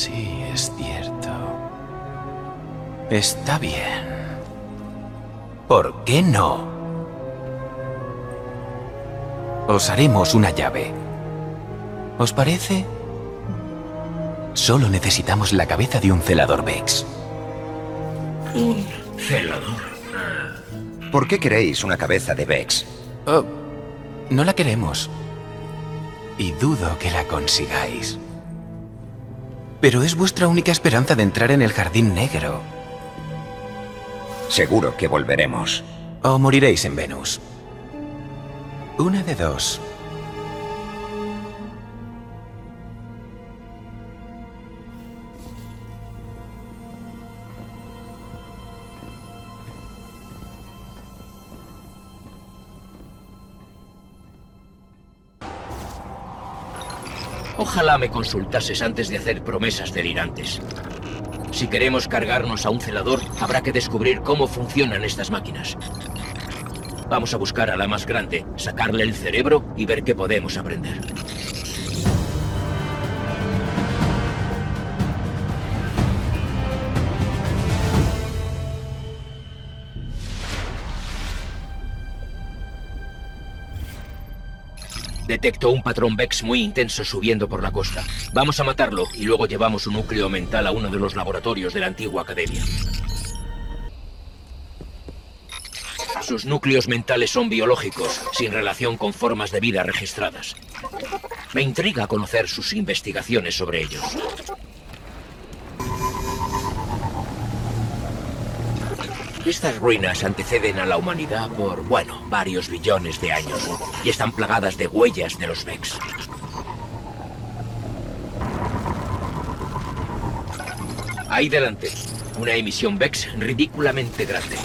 Sí, es cierto. Está bien. ¿Por qué no? Os haremos una llave. ¿Os parece? Solo necesitamos la cabeza de un celador Vex. Un celador. ¿Por qué queréis una cabeza de Vex? Oh, no la queremos. Y dudo que la consigáis. Pero es vuestra única esperanza de entrar en el Jardín Negro. Seguro que volveremos. O moriréis en Venus. Una de dos. Ojalá me consultases antes de hacer promesas delirantes. Si queremos cargarnos a un celador, habrá que descubrir cómo funcionan estas máquinas. Vamos a buscar a la más grande, sacarle el cerebro y ver qué podemos aprender. Detecto un patrón Vex muy intenso subiendo por la costa. Vamos a matarlo y luego llevamos su núcleo mental a uno de los laboratorios de la antigua academia. Sus núcleos mentales son biológicos, sin relación con formas de vida registradas. Me intriga conocer sus investigaciones sobre ellos. Estas ruinas anteceden a la humanidad por, bueno, varios billones de años y están plagadas de huellas de los Vex. Ahí delante, una emisión Vex ridículamente grande.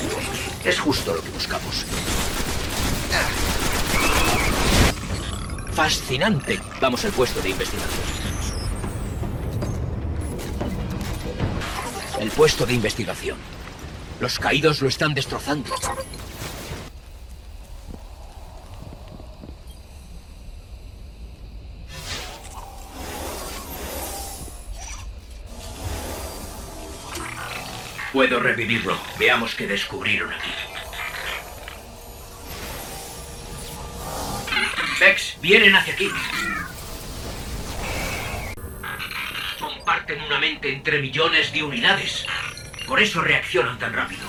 Es justo lo que buscamos. Fascinante. Vamos al puesto de investigación. El puesto de investigación. Los caídos lo están destrozando. Puedo revivirlo. Veamos qué descubrieron aquí. Vex, vienen hacia aquí. Comparten una mente entre millones de unidades. Por eso reaccionan tan rápido.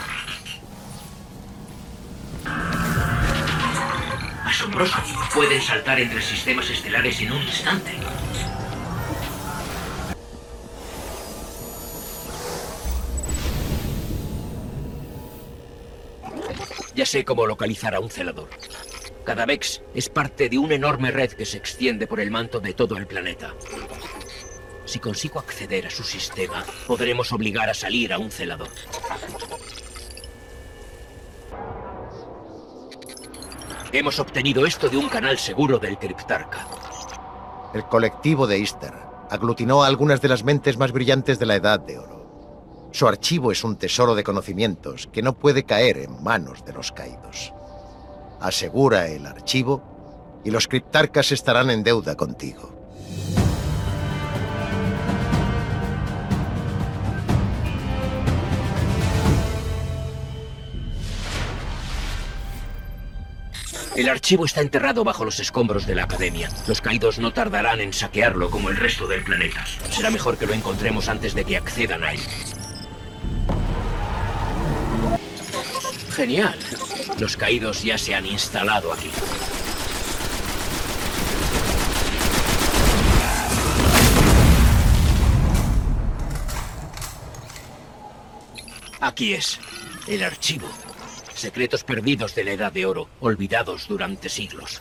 Asombroso. Pueden saltar entre sistemas estelares en un instante. Ya sé cómo localizar a un celador. Cada Vex es parte de una enorme red que se extiende por el manto de todo el planeta. Si consigo acceder a su sistema, podremos obligar a salir a un celador. Hemos obtenido esto de un canal seguro del Criptarca. El colectivo de Easter aglutinó a algunas de las mentes más brillantes de la Edad de Oro. Su archivo es un tesoro de conocimientos que no puede caer en manos de los caídos. Asegura el archivo y los criptarcas estarán en deuda contigo. El archivo está enterrado bajo los escombros de la Academia. Los caídos no tardarán en saquearlo como el resto del planeta. Será mejor que lo encontremos antes de que accedan a él. Genial. Los caídos ya se han instalado aquí. Aquí es, el archivo. Secretos perdidos de la Edad de Oro, olvidados durante siglos.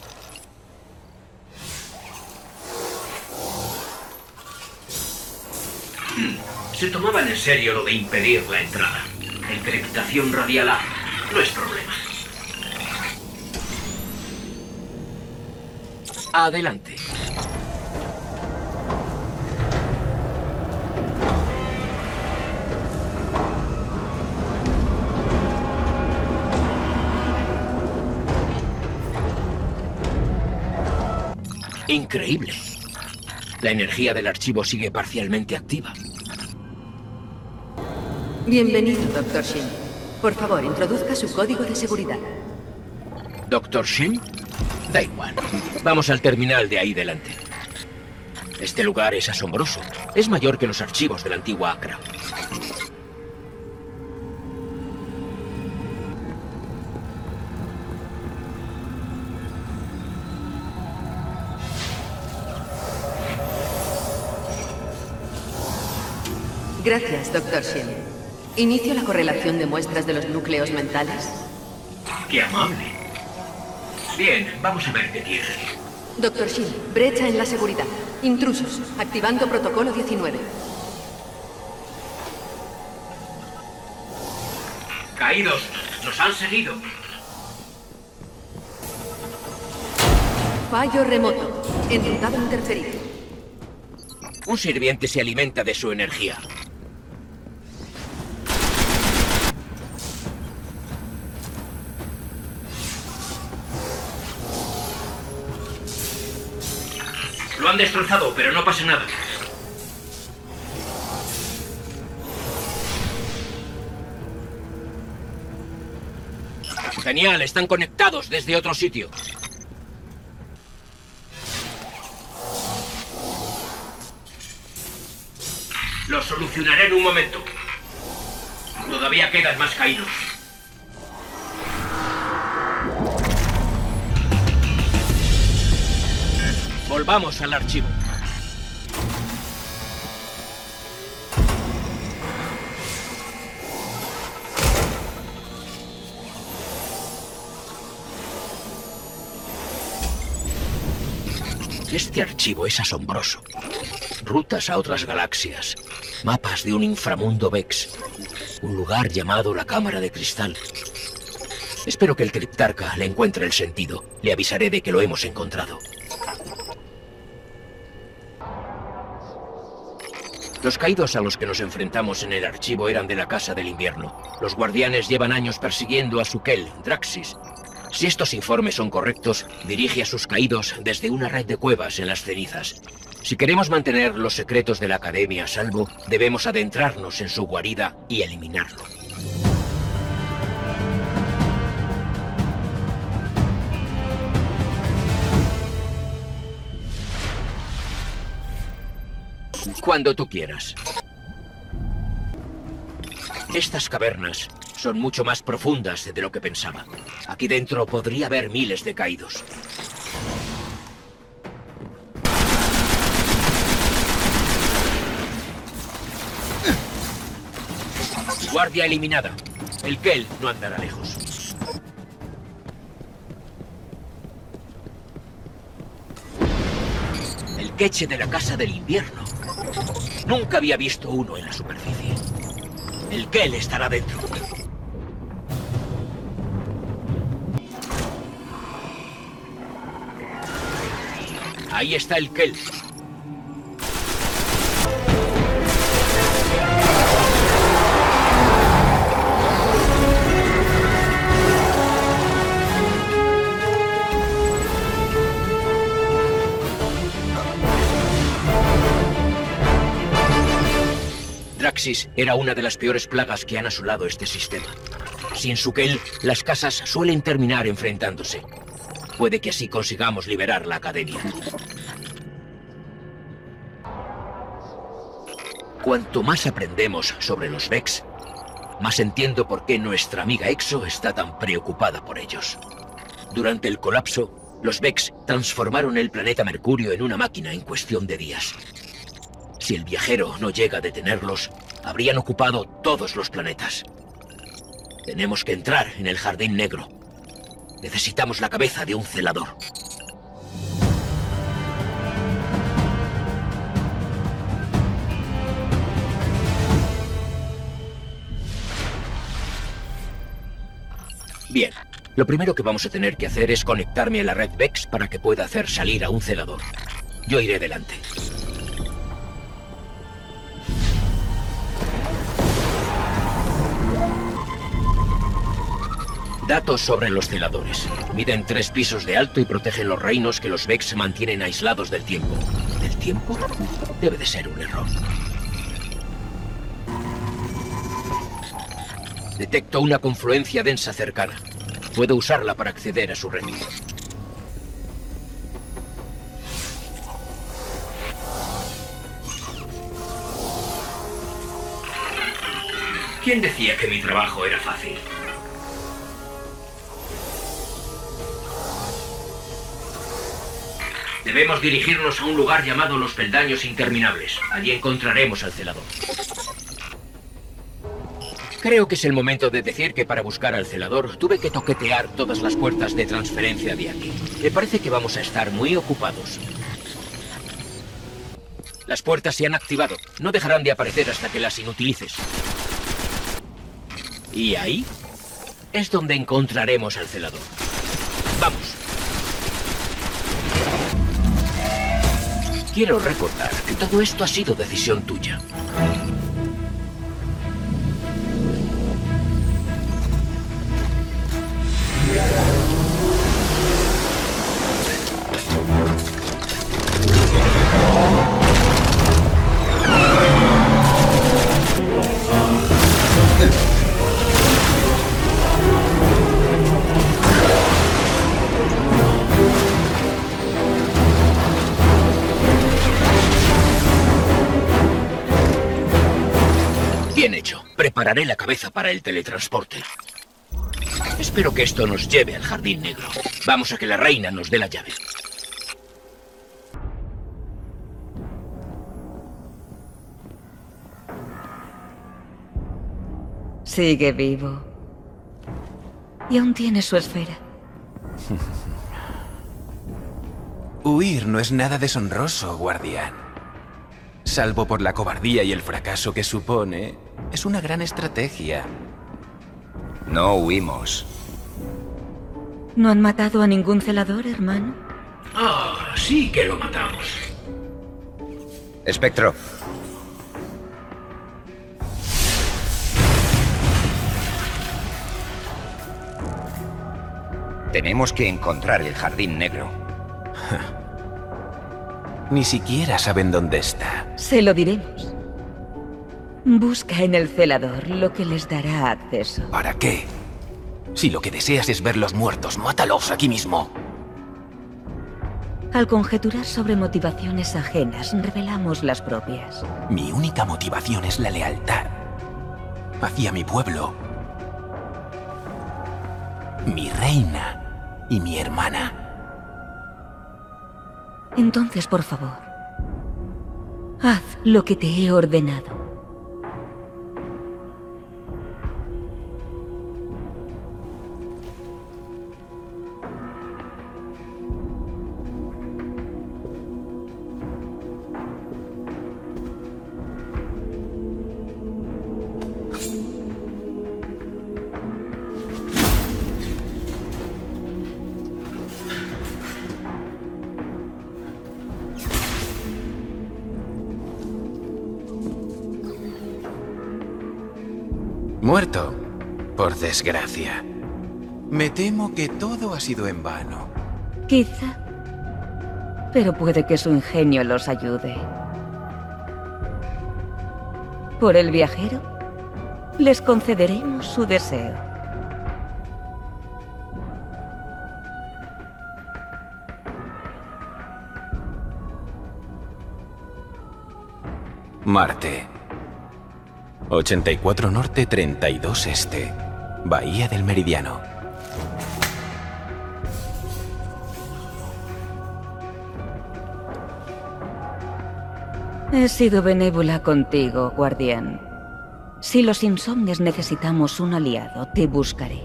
<clears throat> Se tomaban en serio lo de impedir la entrada. Encriptación radial A. No es problema. Adelante. Increíble. La energía del archivo sigue parcialmente activa. Bienvenido, Dr. Shin. Por favor, introduzca su código de seguridad. ¿Doctor Shin? Da igual. Vamos al terminal de ahí delante. Este lugar es asombroso. Es mayor que los archivos de la antigua Acra. Gracias, Dr. Shin. Inicio la correlación de muestras de los núcleos mentales. ¡Qué amable! Bien, vamos a ver qué tiene. Dr. Shin, brecha en la seguridad. Intrusos, activando protocolo 19. Caídos, nos han seguido. Fallo remoto. Enrutado interferido. Un sirviente se alimenta de su energía. Han destrozado, pero no pasa nada. Genial, están conectados desde otro sitio. Lo solucionaré en un momento. Todavía quedan más caídos. Volvamos al archivo. Este archivo es asombroso. Rutas a otras galaxias, mapas de un inframundo Vex, un lugar llamado la Cámara de Cristal. Espero que el criptarca le encuentre el sentido. Le avisaré de que lo hemos encontrado. Los caídos a los que nos enfrentamos en el archivo eran de la Casa del Invierno. Los guardianes llevan años persiguiendo a Sukel, Draxis. Si estos informes son correctos, dirige a sus caídos desde una red de cuevas en las cenizas. Si queremos mantener los secretos de la Academia a salvo, debemos adentrarnos en su guarida y eliminarlo. Cuando tú quieras. Estas cavernas son mucho más profundas de lo que pensaba. Aquí dentro podría haber miles de caídos. Guardia eliminada. El Kel no andará lejos. Queche de la Casa del Invierno. Nunca había visto uno en la superficie. El Kel estará dentro. Ahí está el Kel. Era una de las peores plagas que han asolado este sistema. Sin Sukel, las casas suelen terminar enfrentándose. Puede que así consigamos liberar la academia. Cuanto más aprendemos sobre los Vex, más entiendo por qué nuestra amiga Exo está tan preocupada por ellos. Durante el colapso, los Vex transformaron el planeta Mercurio en una máquina en cuestión de días. Si el viajero no llega a detenerlos, habrían ocupado todos los planetas. Tenemos que entrar en el Jardín Negro. Necesitamos la cabeza de un celador. Bien, lo primero que vamos a tener que hacer es conectarme a la red VEX para que pueda hacer salir a un celador. Yo iré delante. Datos sobre los celadores. Miden tres pisos de alto y protegen los reinos que los Vex mantienen aislados del tiempo. ¿Del tiempo? Debe de ser un error. Detecto una confluencia densa cercana. Puedo usarla para acceder a su red. ¿Quién decía que mi trabajo era fácil? Debemos dirigirnos a un lugar llamado Los Peldaños Interminables. Allí encontraremos al celador. Creo que es el momento de decir que para buscar al celador tuve que toquetear todas las puertas de transferencia de aquí. Me parece que vamos a estar muy ocupados. Las puertas se han activado. No dejarán de aparecer hasta que las inutilices. Y ahí es donde encontraremos al celador. Vamos. Quiero recordar que todo esto ha sido decisión tuya. Prepararé la cabeza para el teletransporte. Espero que esto nos lleve al Jardín Negro. Vamos a que la reina nos dé la llave. Sigue vivo. Y aún tiene su esfera. <laughs> Huir no es nada deshonroso, guardián. Salvo por la cobardía y el fracaso que supone, es una gran estrategia. No huimos. ¿No han matado a ningún celador, hermano? Ah, sí que lo matamos. Espectro. Tenemos que encontrar el jardín negro. <laughs> Ni siquiera saben dónde está. Se lo diremos. Busca en el celador lo que les dará acceso. ¿Para qué? Si lo que deseas es verlos muertos, mátalos aquí mismo. Al conjeturar sobre motivaciones ajenas, revelamos las propias. Mi única motivación es la lealtad hacia mi pueblo, mi reina y mi hermana. Entonces, por favor, haz lo que te he ordenado. Desgracia. Me temo que todo ha sido en vano. Quizá. Pero puede que su ingenio los ayude. Por el viajero, les concederemos su deseo. Marte. 84 Norte, 32 Este. Bahía del Meridiano. He sido benévola contigo, guardián. Si los insomnes necesitamos un aliado, te buscaré.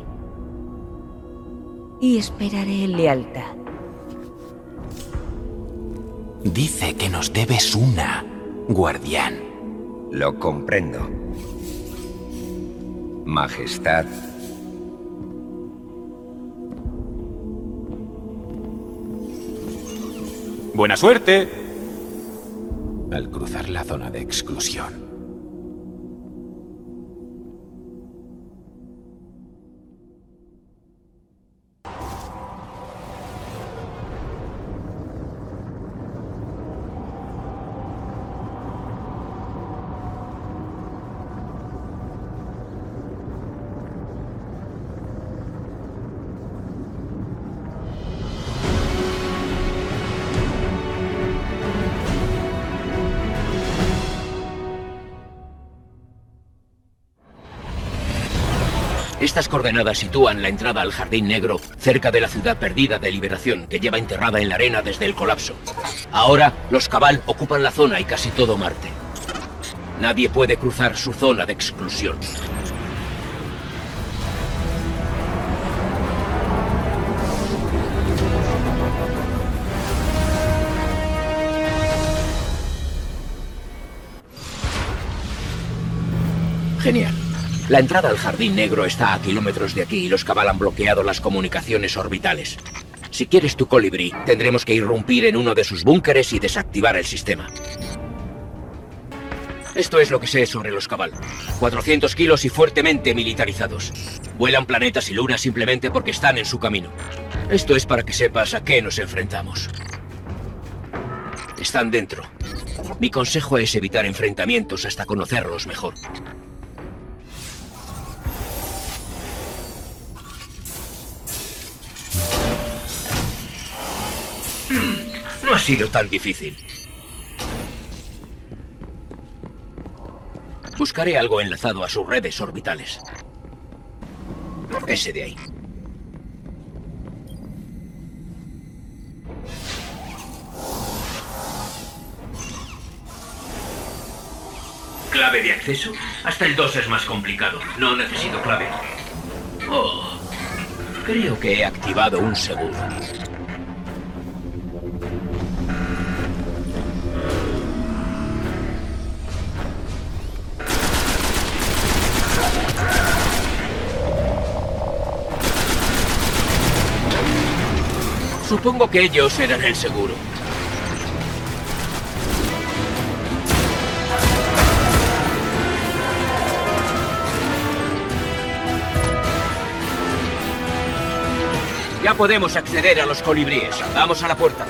Y esperaré lealtad. Dice que nos debes una, guardián. Lo comprendo. Majestad. Buena suerte. Al cruzar la zona de exclusión. Estas coordenadas sitúan la entrada al Jardín Negro cerca de la ciudad perdida de Liberación que lleva enterrada en la arena desde el colapso. Ahora, los Cabal ocupan la zona y casi todo Marte. Nadie puede cruzar su zona de exclusión. Genial. La entrada al Jardín Negro está a kilómetros de aquí y los Cabal han bloqueado las comunicaciones orbitales. Si quieres tu colibrí, tendremos que irrumpir en uno de sus búnkeres y desactivar el sistema. Esto es lo que sé sobre los Cabal. 400 kilos y fuertemente militarizados. Vuelan planetas y lunas simplemente porque están en su camino. Esto es para que sepas a qué nos enfrentamos. Están dentro. Mi consejo es evitar enfrentamientos hasta conocerlos mejor. <clears throat> No ha sido tan difícil. Buscaré algo enlazado a sus redes orbitales. Ese de ahí. ¿Clave de acceso? Hasta el 2 es más complicado. No necesito clave. Oh, creo que he activado un seguro. Supongo que ellos eran el seguro. Ya podemos acceder a los colibríes. Vamos a la puerta.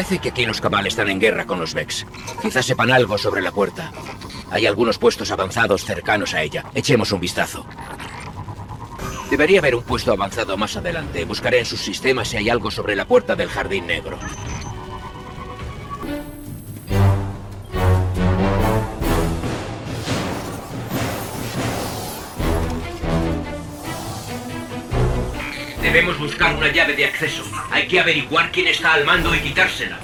Parece que aquí los Cabal están en guerra con los Vex. Quizás sepan algo sobre la puerta. Hay algunos puestos avanzados cercanos a ella. Echemos un vistazo. Debería haber un puesto avanzado más adelante. Buscaré en sus sistemas si hay algo sobre la puerta del Jardín Negro. Buscar una llave de acceso. Hay que averiguar quién está al mando y quitársela.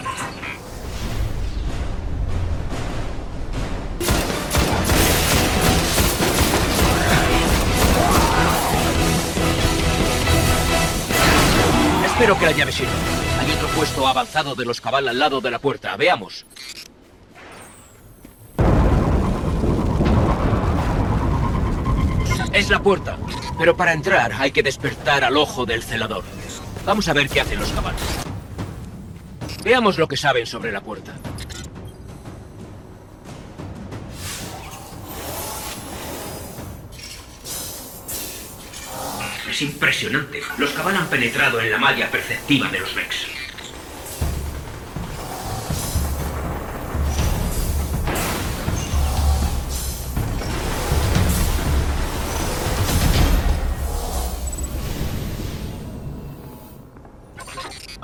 Espero que la llave sirva. Hay otro puesto avanzado de los cabal al lado de la puerta. Veamos. Es la puerta. Pero para entrar hay que despertar al ojo del celador. Vamos a ver qué hacen los caballos. Veamos lo que saben sobre la puerta. Es impresionante. Los cabal han penetrado en la malla perceptiva de los Vex.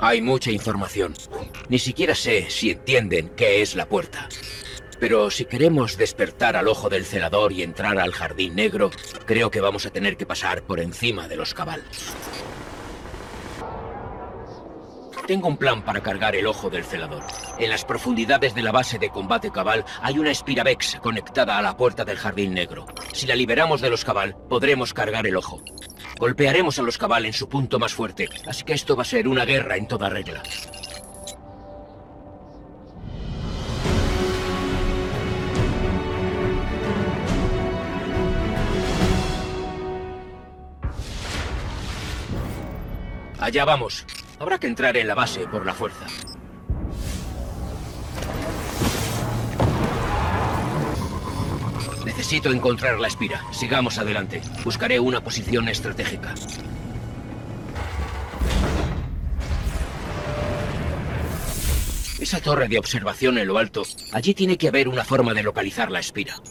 Hay mucha información. Ni siquiera sé si entienden qué es la puerta. Pero si queremos despertar al ojo del celador y entrar al jardín negro, creo que vamos a tener que pasar por encima de los cabal. Tengo un plan para cargar el ojo del celador. En las profundidades de la base de combate cabal hay una Spiravex conectada a la puerta del jardín negro. Si la liberamos de los cabal, podremos cargar el ojo. Golpearemos a los cabal en su punto más fuerte, así que esto va a ser una guerra en toda regla. Allá vamos. Habrá que entrar en la base por la fuerza. Necesito encontrar la espira. Sigamos adelante. Buscaré una posición estratégica. Esa torre de observación en lo alto, allí tiene que haber una forma de localizar la espira.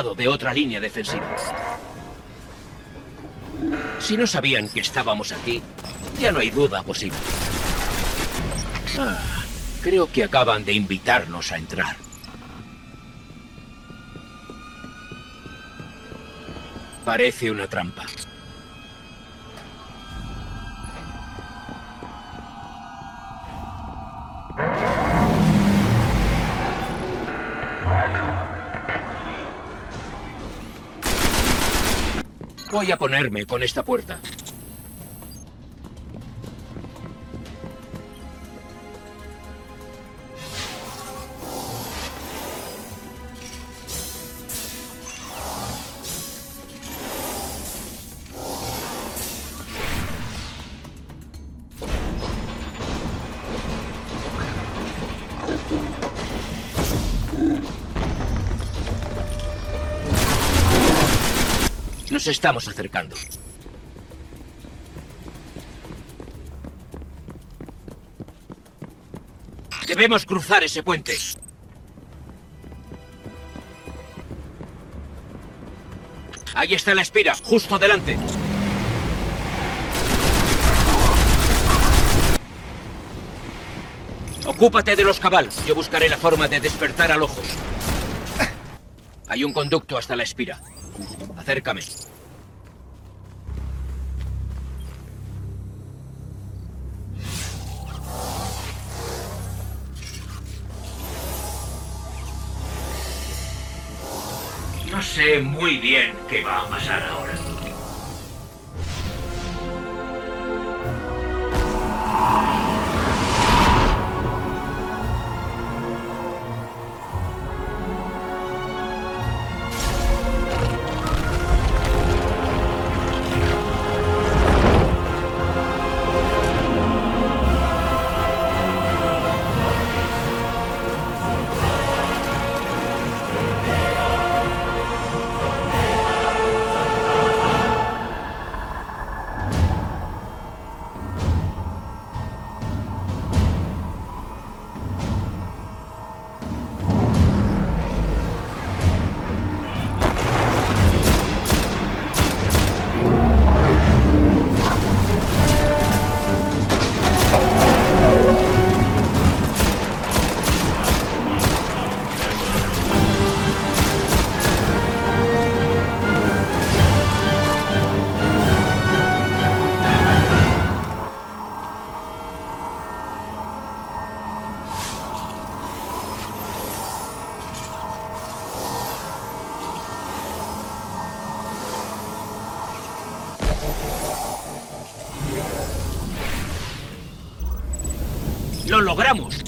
De otra línea defensiva. Si no sabían que estábamos aquí, ya no hay duda posible. Ah, creo que acaban de invitarnos a entrar. Parece una trampa. Voy a ponerme con esta puerta. Estamos acercando. Debemos cruzar ese puente. Ahí está la espira, justo adelante. Ocúpate de los cabal. Yo buscaré la forma de despertar al ojo. Hay un conducto hasta la espira. Acércame. Sé muy bien qué va a pasar ahora.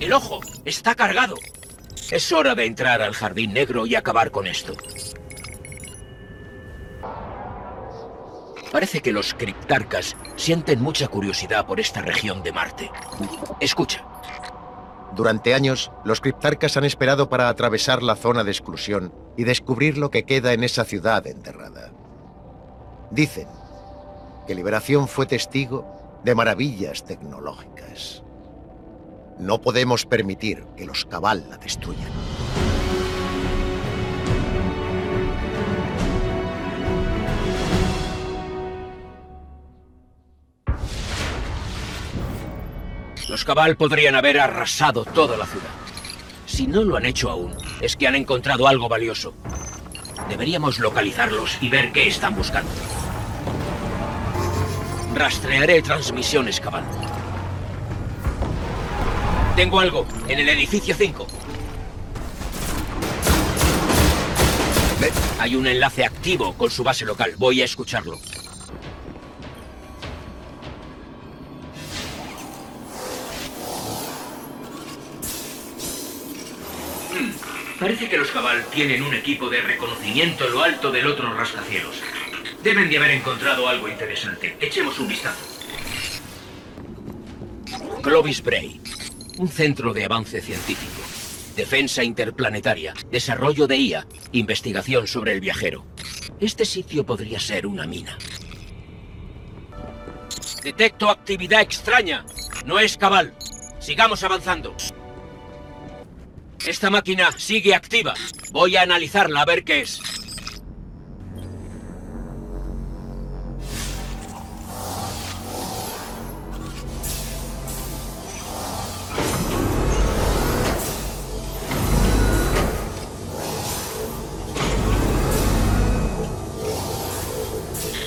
¡El ojo! ¡Está cargado! Es hora de entrar al Jardín Negro y acabar con esto. Parece que los criptarcas sienten mucha curiosidad por esta región de Marte. Escucha. Durante años, los criptarcas han esperado para atravesar la zona de exclusión y descubrir lo que queda en esa ciudad enterrada. Dicen que Liberación fue testigo de maravillas tecnológicas. No podemos permitir que los Cabal la destruyan. Los Cabal podrían haber arrasado toda la ciudad. Si no lo han hecho aún, es que han encontrado algo valioso. Deberíamos localizarlos y ver qué están buscando. Rastrearé transmisiones, Cabal. Tengo algo en el edificio 5. Hay un enlace activo con su base local. Voy a escucharlo. Parece que los Cabal tienen un equipo de reconocimiento en lo alto del otro rascacielos. Deben de haber encontrado algo interesante. Echemos un vistazo. Clovis Bray. Un centro de avance científico. Defensa interplanetaria. Desarrollo de IA. Investigación sobre el viajero. Este sitio podría ser una mina. Detecto actividad extraña. No es cabal. Sigamos avanzando. Esta máquina sigue activa. Voy a analizarla a ver qué es.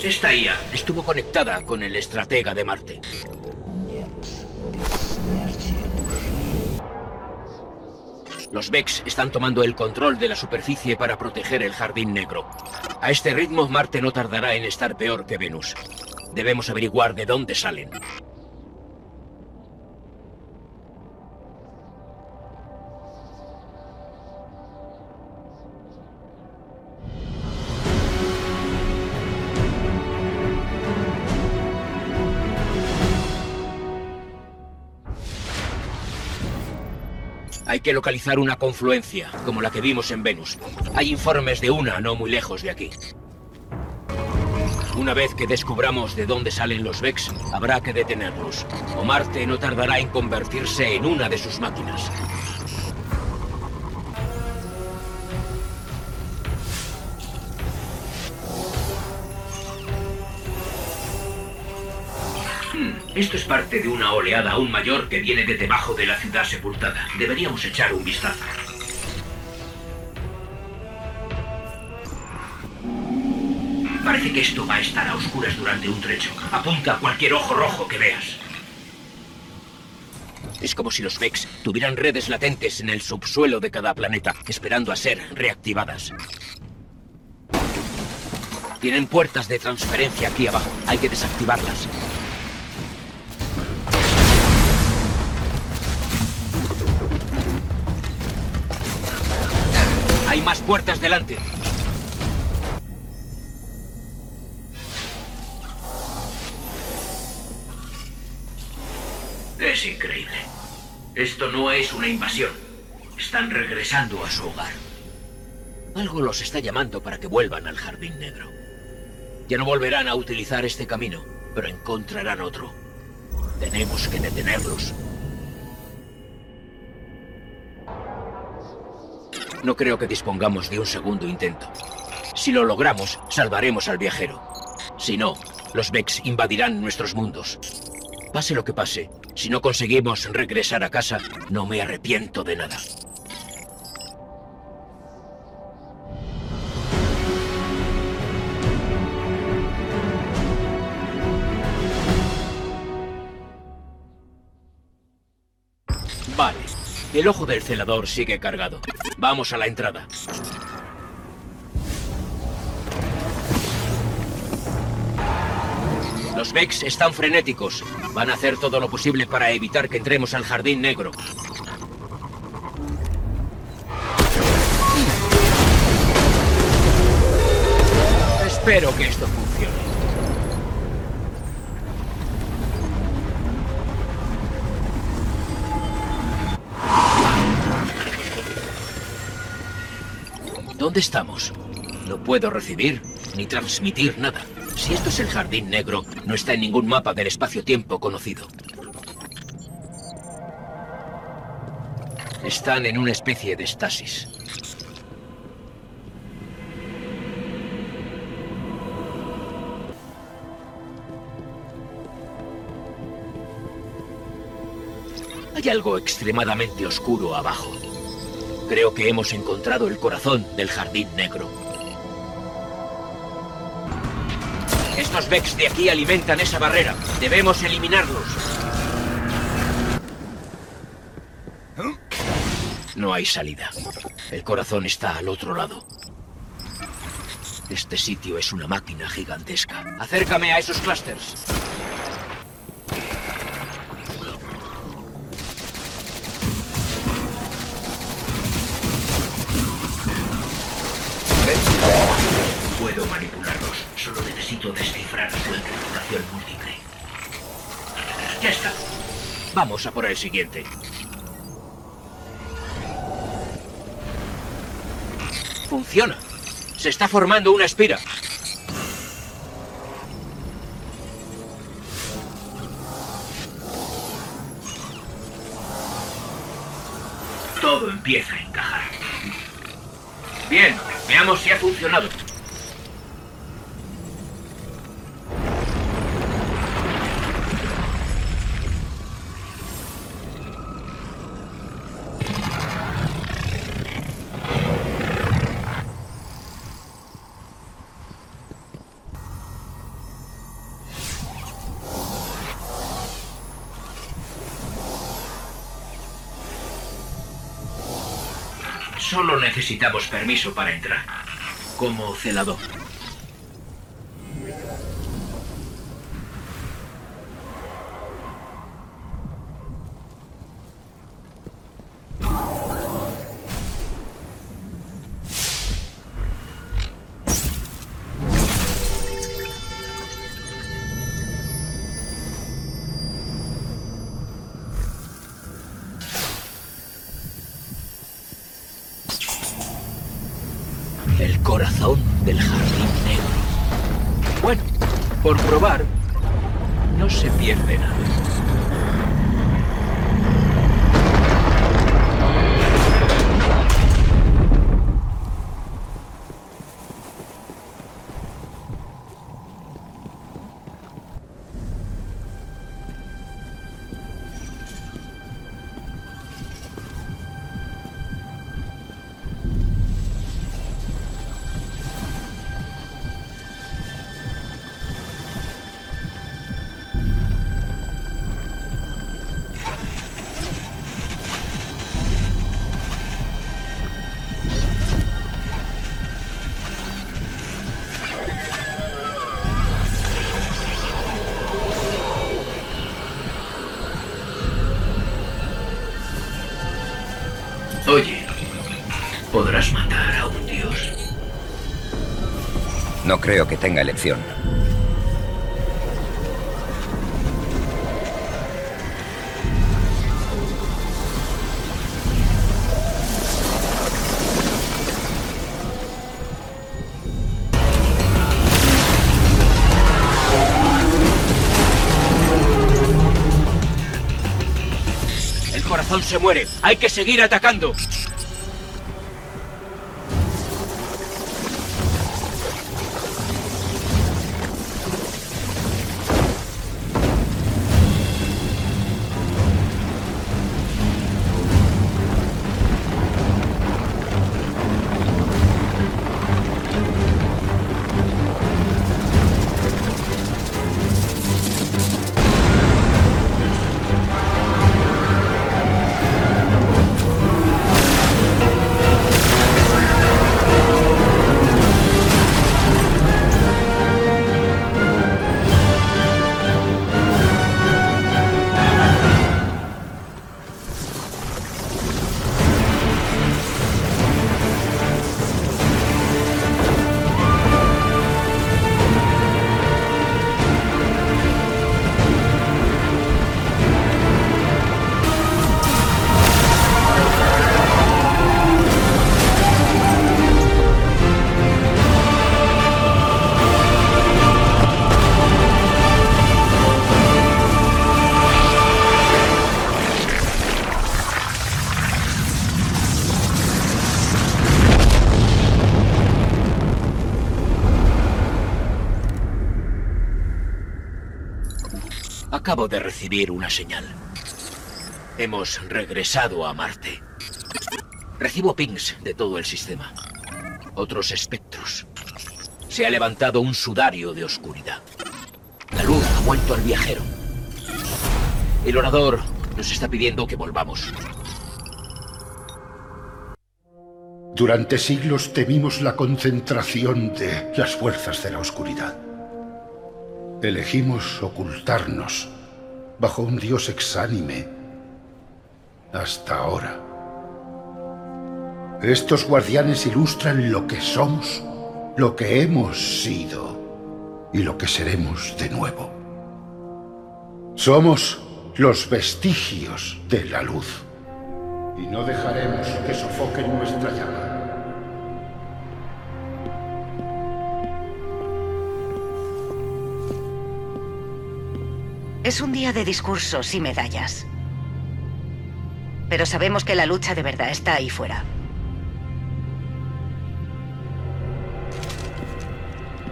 Esta IA estuvo conectada con el estratega de Marte. Los Vex están tomando el control de la superficie para proteger el Jardín Negro. A este ritmo, Marte no tardará en estar peor que Venus. Debemos averiguar de dónde salen. Que localizar una confluencia, como la que vimos en Venus. Hay informes de una no muy lejos de aquí. Una vez que descubramos de dónde salen los Vex, habrá que detenerlos. O Marte no tardará en convertirse en una de sus máquinas. Esto es parte de una oleada aún mayor que viene de debajo de la ciudad sepultada. Deberíamos echar un vistazo. Parece que esto va a estar a oscuras durante un trecho. Apunta a cualquier ojo rojo que veas. Es como si los Vex tuvieran redes latentes en el subsuelo de cada planeta, esperando a ser reactivadas. Tienen puertas de transferencia aquí abajo. Hay que desactivarlas. Hay más puertas delante. Es increíble. Esto no es una invasión. Están regresando a su hogar. Algo los está llamando para que vuelvan al Jardín Negro. Ya no volverán a utilizar este camino, pero encontrarán otro. Tenemos que detenerlos. No creo que dispongamos de un segundo intento. Si lo logramos, salvaremos al viajero. Si no, los Vex invadirán nuestros mundos. Pase lo que pase, si no conseguimos regresar a casa, no me arrepiento de nada. El ojo del celador sigue cargado. Vamos a la entrada. Los Vex están frenéticos. Van a hacer todo lo posible para evitar que entremos al Jardín Negro. Espero que esto ¿Dónde estamos? No puedo recibir ni transmitir nada. Si esto es el Jardín Negro, no está en ningún mapa del espacio-tiempo conocido. Están en una especie de estasis. Hay algo extremadamente oscuro abajo. Creo que hemos encontrado el corazón del Jardín Negro. Estos Vex de aquí alimentan esa barrera. Debemos eliminarlos. No hay salida. El corazón está al otro lado. Este sitio es una máquina gigantesca. Acércame a esos clusters. Vamos a por el siguiente. Funciona. Se está formando una espira. Todo empieza a encajar. Bien, veamos si ha funcionado. Necesitamos permiso para entrar. Como celador. Por probar, no se pierde nada. Tenga elección. El corazón se muere. Hay que seguir atacando. Acabo de recibir una señal. Hemos regresado a Marte. Recibo pings de todo el sistema. Otros espectros. Se ha levantado un sudario de oscuridad. La luz ha vuelto al viajero. El orador nos está pidiendo que volvamos. Durante siglos temimos la concentración de las fuerzas de la oscuridad. Elegimos ocultarnos bajo un dios exánime hasta ahora. Estos guardianes ilustran lo que somos, lo que hemos sido y lo que seremos de nuevo. Somos los vestigios de la luz y no dejaremos que sofoquen nuestra llama. Es un día de discursos y medallas. Pero sabemos que la lucha de verdad está ahí fuera.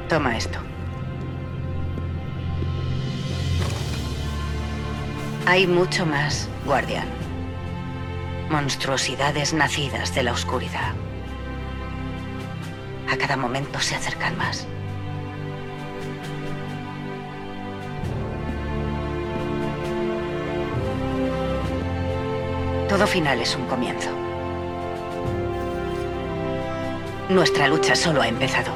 Toma esto. Hay mucho más, guardián. Monstruosidades nacidas de la oscuridad. A cada momento se acercan más. Todo final es un comienzo. Nuestra lucha solo ha empezado.